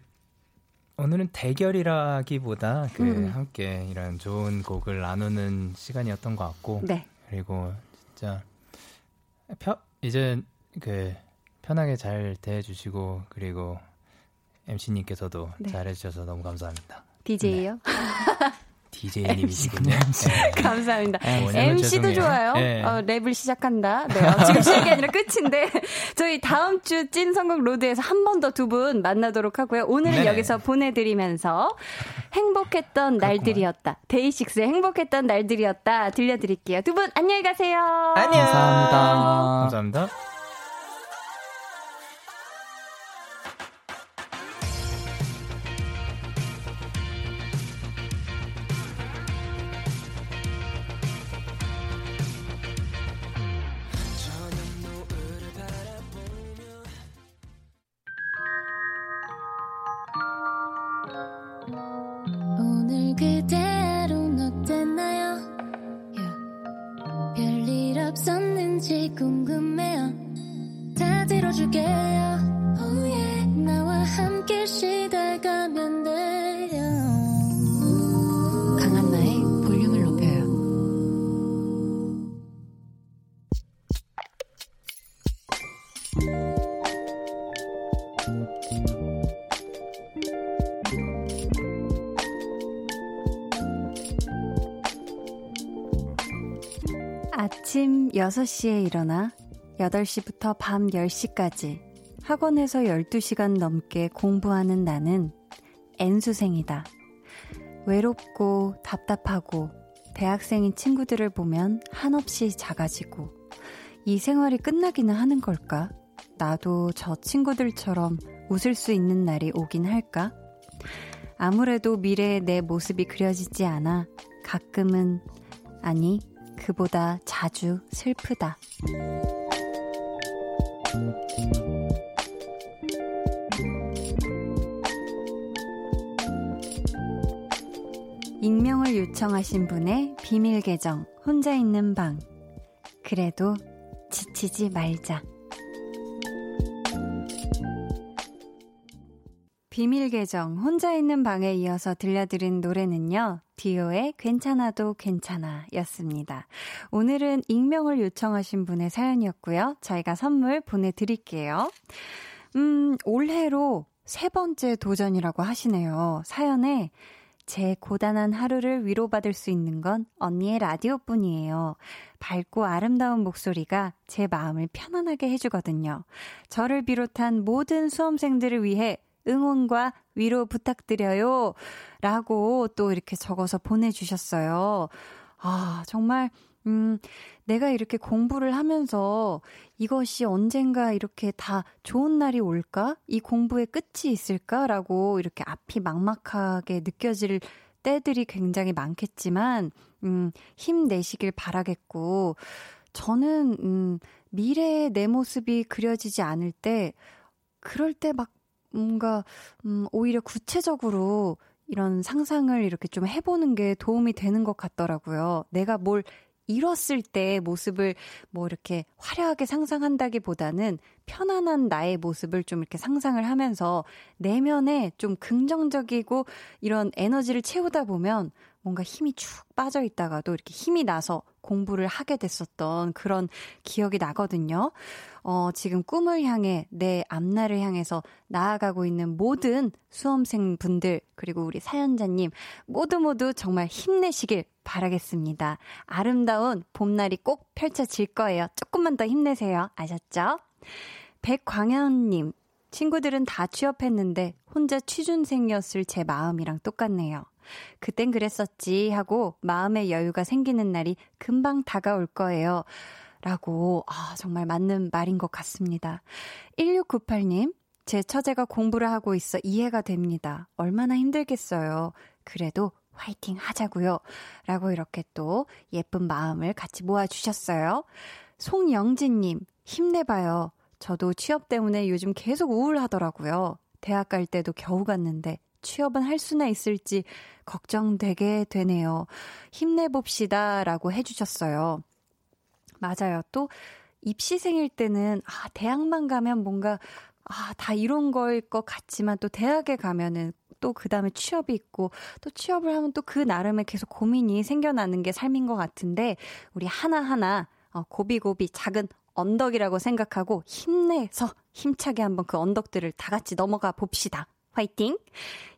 오늘은 대결이라기보다 그 음. 함께 이런 좋은 곡을 나누는 시간이었던 것 같고 네. 그리고 진짜 펴, 이제 그 편하게 잘 대해주시고 그리고 MC님께서도 네. 잘해주셔서 너무 감사합니다. DJ요? 네. DJ님이시군요. 네. 감사합니다. 네, MC도 좋아요. 네. 어, 랩을 시작한다. 네, 어, 지금 시작이 아니라 끝인데 저희 다음 주 찐 선곡 로드에서 한 번 더 두 분 만나도록 하고요. 오늘은 네. 여기서 보내드리면서 행복했던 날들이었다. 데이식스의 행복했던 날들이었다. 들려드릴게요. 두 분 안녕히 가세요. 안녕. 감사합니다. 감사합니다. 아침 6시에 일어나 8시부터 밤 10시까지 학원에서 12시간 넘게 공부하는 나는 N수생이다. 외롭고 답답하고 대학생인 친구들을 보면 한없이 작아지고 이 생활이 끝나기는 하는 걸까? 나도 저 친구들처럼 웃을 수 있는 날이 오긴 할까? 아무래도 미래의 내 모습이 그려지지 않아 가끔은, 아니, 그보다 자주 슬프다. 익명을 요청하신 분의 비밀 계정, 혼자 있는 방. 그래도 지치지 말자. 비밀 계정 혼자 있는 방에 이어서 들려드린 노래는요. 디오의 괜찮아도 괜찮아 였습니다. 오늘은 익명을 요청하신 분의 사연이었고요. 저희가 선물 보내드릴게요. 음, 올해로 세 번째 도전이라고 하시네요. 사연에 제 고단한 하루를 위로받을 수 있는 건 언니의 라디오 뿐이에요. 밝고 아름다운 목소리가 제 마음을 편안하게 해주거든요. 저를 비롯한 모든 수험생들을 위해 응원과 위로 부탁드려요. 라고 또 이렇게 적어서 보내주셨어요. 아, 정말, 음, 내가 이렇게 공부를 하면서 이것이 언젠가 이렇게 다 좋은 날이 올까? 이 공부의 끝이 있을까 라고 이렇게 앞이 막막하게 느껴질 때들이 굉장히 많겠지만, 음, 힘내시길 바라겠고, 저는, 음, 미래의 내 모습이 그려지지 않을 때, 그럴 때 막 뭔가, 음, 오히려 구체적으로 이런 상상을 이렇게 좀 해보는 게 도움이 되는 것 같더라고요. 내가 뭘 잃었을 때 모습을 뭐 이렇게 화려하게 상상한다기 보다는 편안한 나의 모습을 좀 이렇게 상상을 하면서 내면에 좀 긍정적이고 이런 에너지를 채우다 보면 뭔가 힘이 축 빠져 있다가도 이렇게 힘이 나서 공부를 하게 됐었던 그런 기억이 나거든요. 어, 지금 꿈을 향해 내 앞날을 향해서 나아가고 있는 모든 수험생 분들, 그리고 우리 사연자님, 모두 모두 정말 힘내시길 바라겠습니다. 아름다운 봄날이 꼭 펼쳐질 거예요. 조금만 더 힘내세요. 아셨죠? 백광현님, 친구들은 다 취업했는데 혼자 취준생이었을 제 마음이랑 똑같네요. 그땐 그랬었지 하고 마음의 여유가 생기는 날이 금방 다가올 거예요. 라고, 아, 정말 맞는 말인 것 같습니다. 1698님, 제 처제가 공부를 하고 있어 이해가 됩니다. 얼마나 힘들겠어요. 그래도 화이팅 하자고요. 라고 이렇게 또 예쁜 마음을 같이 모아주셨어요. 송영진님, 힘내봐요. 저도 취업 때문에 요즘 계속 우울하더라고요. 대학 갈 때도 겨우 갔는데 취업은 할 수나 있을지 걱정되게 되네요. 힘내봅시다. 라고 해주셨어요. 맞아요. 또 입시생일 때는, 아, 대학만 가면 뭔가, 아, 다 이런 거일 것 같지만 또 대학에 가면은 또 그 다음에 취업이 있고 또 취업을 하면 또 그 나름의 계속 고민이 생겨나는 게 삶인 것 같은데 우리 하나하나 어, 고비고비 작은 언덕이라고 생각하고 힘내서 힘차게 한번 그 언덕들을 다 같이 넘어가 봅시다. 화이팅!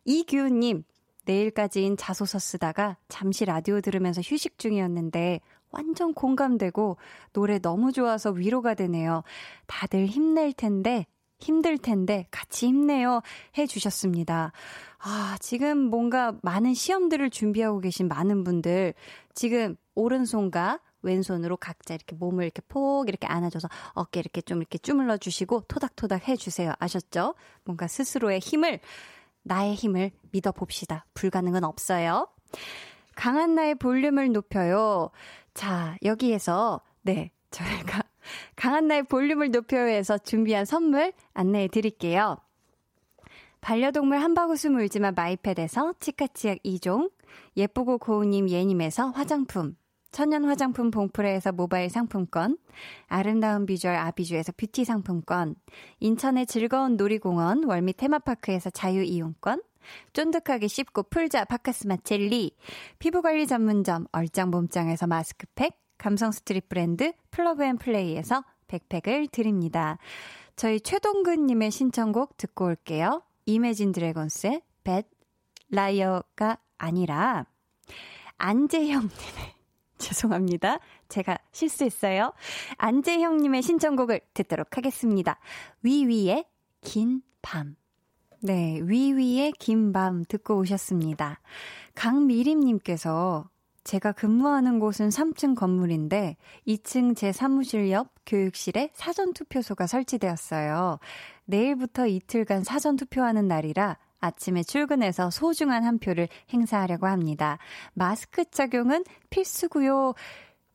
이규님, 내일까지인 자소서 쓰다가 잠시 라디오 들으면서 휴식 중이었는데 완전 공감되고 노래 너무 좋아서 위로가 되네요. 다들 힘낼 텐데, 힘들 텐데 같이 힘내요 해 주셨습니다. 아, 지금 뭔가 많은 시험들을 준비하고 계신 많은 분들 지금 오른손과 왼손으로 각자 이렇게 몸을 이렇게 폭 이렇게 안아줘서 어깨 이렇게 좀 이렇게 주물러 주시고 토닥토닥 해주세요. 아셨죠? 뭔가 스스로의 힘을, 나의 힘을 믿어봅시다. 불가능은 없어요. 강한 나의 볼륨을 높여요. 자, 여기에서, 네, 저희가 강한 나의 볼륨을 높여요에서 준비한 선물 안내해 드릴게요. 반려동물 한바구스 물지만 마이패드에서 치카치약 2종, 예쁘고 고운님 예님에서 화장품, 천연 화장품 봉프레에서 모바일 상품권, 아름다운 비주얼 아비주에서 뷰티 상품권, 인천의 즐거운 놀이공원 월미 테마파크에서 자유이용권, 쫀득하게 씹고 풀자 박카스맛 젤리, 피부관리 전문점 얼짱몸짱에서 마스크팩, 감성 스트릿 브랜드 플러그앤플레이에서 백팩을 드립니다. 저희 최동근님의 신청곡 듣고 올게요. 이매진 드래곤스의 Bad Liar가 아니라 안재형님의 죄송합니다. 제가 실수했어요. 안재형님의 신청곡을 듣도록 하겠습니다. 위위의 긴 밤. 네, 위위의 긴 밤 듣고 오셨습니다. 강미림님께서 제가 근무하는 곳은 3층 건물인데 2층 제 사무실 옆 교육실에 사전투표소가 설치되었어요. 내일부터 이틀간 사전투표하는 날이라 아침에 출근해서 소중한 한 표를 행사하려고 합니다. 마스크 착용은 필수고요.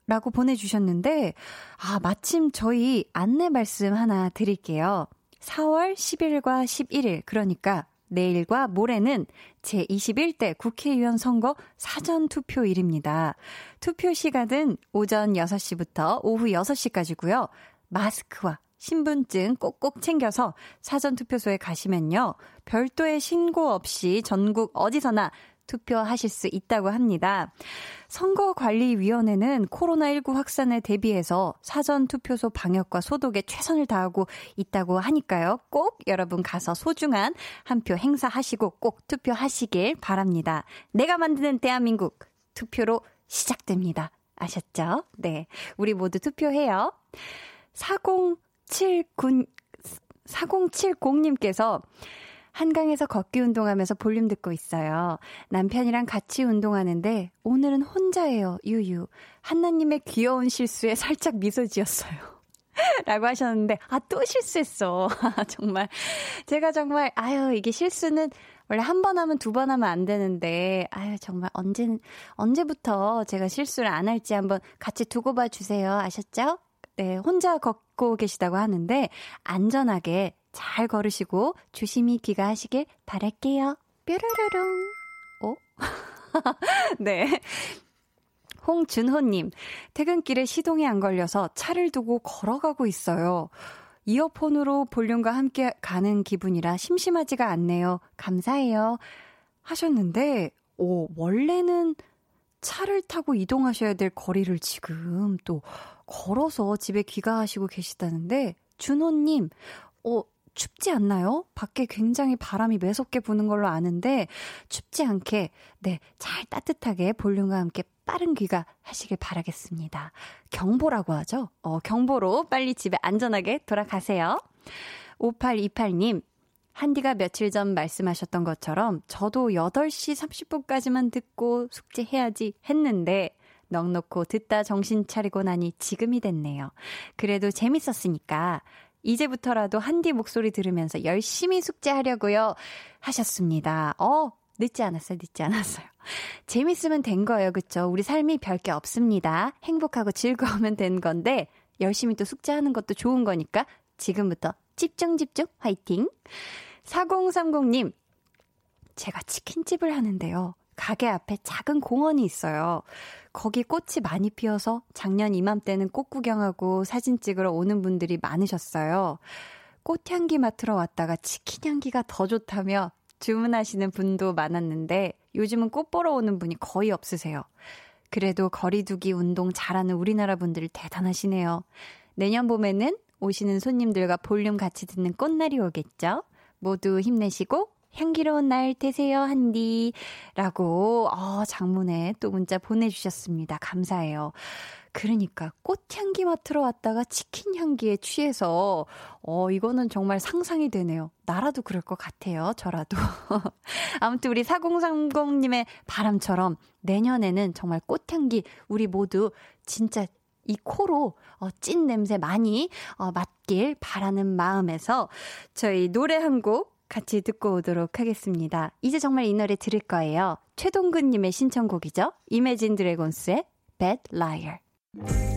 라고 보내주셨는데, 아, 마침 저희 안내 말씀 하나 드릴게요. 4월 10일과 11일, 그러니까 내일과 모레는 제21대 국회의원 선거 사전 투표일입니다. 투표 시간은 오전 6시부터 오후 6시까지고요. 마스크와 신분증 꼭꼭 챙겨서 사전투표소에 가시면요. 별도의 신고 없이 전국 어디서나 투표하실 수 있다고 합니다. 선거관리위원회는 코로나19 확산에 대비해서 사전투표소 방역과 소독에 최선을 다하고 있다고 하니까요. 꼭 여러분 가서 소중한 한 표 행사하시고 꼭 투표하시길 바랍니다. 내가 만드는 대한민국 투표로 시작됩니다. 아셨죠? 네. 우리 모두 투표해요. 4079, 4070님께서 한강에서 걷기 운동하면서 볼륨 듣고 있어요. 남편이랑 같이 운동하는데 오늘은 혼자예요. 유유. 한나님의 귀여운 실수에 살짝 미소 지었어요. 라고 하셨는데, 아, 또 실수했어. 정말. 제가 정말, 아유, 이게 실수는 원래 한 번 하면 두 번 하면 안 되는데, 아유, 정말 언제, 언제부터 제가 실수를 안 할지 한번 같이 두고 봐 주세요. 아셨죠? 네, 혼자 걷고 계시다고 하는데, 안전하게 잘 걸으시고 조심히 귀가하시길 바랄게요. 뾰로로롱. 어? 네. 홍준호님, 퇴근길에 시동이 안 걸려서 차를 두고 걸어가고 있어요. 이어폰으로 볼륨과 함께 가는 기분이라 심심하지가 않네요. 감사해요. 하셨는데, 오, 원래는 차를 타고 이동하셔야 될 거리를 지금 또 걸어서 집에 귀가하시고 계시다는데, 준호님, 어, 춥지 않나요? 밖에 굉장히 바람이 매섭게 부는 걸로 아는데 춥지 않게 네, 잘 따뜻하게 볼륨과 함께 빠른 귀가 하시길 바라겠습니다. 경보라고 하죠? 어, 경보로 빨리 집에 안전하게 돌아가세요. 5828님, 한디가 며칠 전 말씀하셨던 것처럼 저도 8시 30분까지만 듣고 숙제해야지 했는데 넉넉고 듣다 정신 차리고 나니 지금이 됐네요. 그래도 재밌었으니까 이제부터라도 한디 목소리 들으면서 열심히 숙제하려고요. 하셨습니다. 어, 늦지 않았어요. 늦지 않았어요. 재밌으면 된 거예요. 그쵸? 우리 삶이 별게 없습니다. 행복하고 즐거우면 된 건데, 열심히 또 숙제하는 것도 좋은 거니까, 지금부터 집중, 집중, 화이팅! 4030님, 제가 치킨집을 하는데요. 가게 앞에 작은 공원이 있어요. 거기 꽃이 많이 피어서 작년 이맘때는 꽃 구경하고 사진 찍으러 오는 분들이 많으셨어요. 꽃향기 맡으러 왔다가 치킨 향기가 더 좋다며 주문하시는 분도 많았는데 요즘은 꽃 보러 오는 분이 거의 없으세요. 그래도 거리두기 운동 잘하는 우리나라 분들 대단하시네요. 내년 봄에는 오시는 손님들과 볼륨 같이 듣는 꽃날이 오겠죠? 모두 힘내시고 향기로운 날 되세요, 한디. 라고, 어, 장문에 또 문자 보내주셨습니다. 감사해요. 그러니까 꽃향기 맡으러 왔다가 치킨 향기에 취해서 어 이거는 정말 상상이 되네요. 나라도 그럴 것 같아요. 저라도. 아무튼 우리 4030님의 바람처럼 내년에는 정말 꽃향기 우리 모두 진짜 이 코로 어, 찐 냄새 많이 어, 맡길 바라는 마음에서 저희 노래 한 곡 같이 듣고 오도록 하겠습니다. 이제 정말 이 노래 들을 거예요. 최동근님의 신청곡이죠. 이매진 드래곤스의 Bad Liar.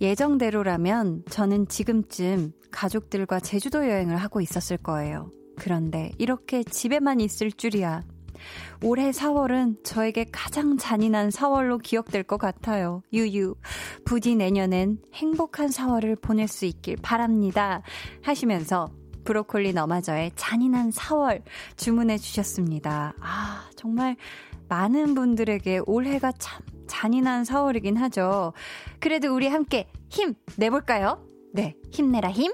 예정대로라면 저는 지금쯤 가족들과 제주도 여행을 하고 있었을 거예요. 그런데 이렇게 집에만 있을 줄이야. 올해 4월은 저에게 가장 잔인한 4월로 기억될 것 같아요. 유유. 부디 내년엔 행복한 4월을 보낼 수 있길 바랍니다. 하시면서 브로콜리 너마저의 잔인한 4월 주문해 주셨습니다. 아, 정말 많은 분들에게 올해가 참 잔인한 4월이긴 하죠. 그래도 우리 함께 힘 내볼까요? 네, 힘내라 힘.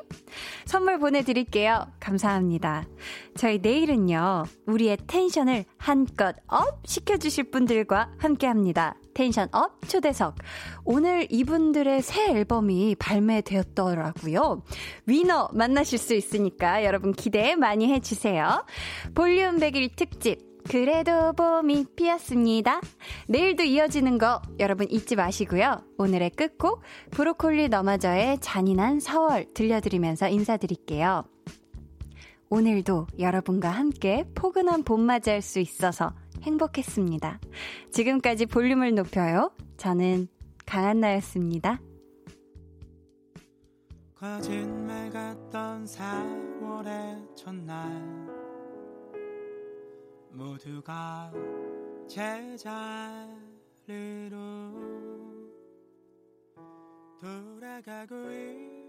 선물 보내드릴게요. 감사합니다. 저희 내일은요, 우리의 텐션을 한껏 업 시켜주실 분들과 함께 합니다. 텐션 업 초대석. 오늘 이분들의 새 앨범이 발매되었더라고요. 위너 만나실 수 있으니까 여러분 기대 많이 해주세요. 볼륨 100일 특집. 그래도 봄이 피었습니다. 내일도 이어지는 거 여러분 잊지 마시고요. 오늘의 끝곡 브로콜리 너마저의 잔인한 4월 들려드리면서 인사드릴게요. 오늘도 여러분과 함께 포근한 봄 맞이할 수 있어서 행복했습니다. 지금까지 볼륨을 높여요. 저는 강한나였습니다. 거짓말 같던 4월의 첫날 모두가 제자리로 돌아가고 있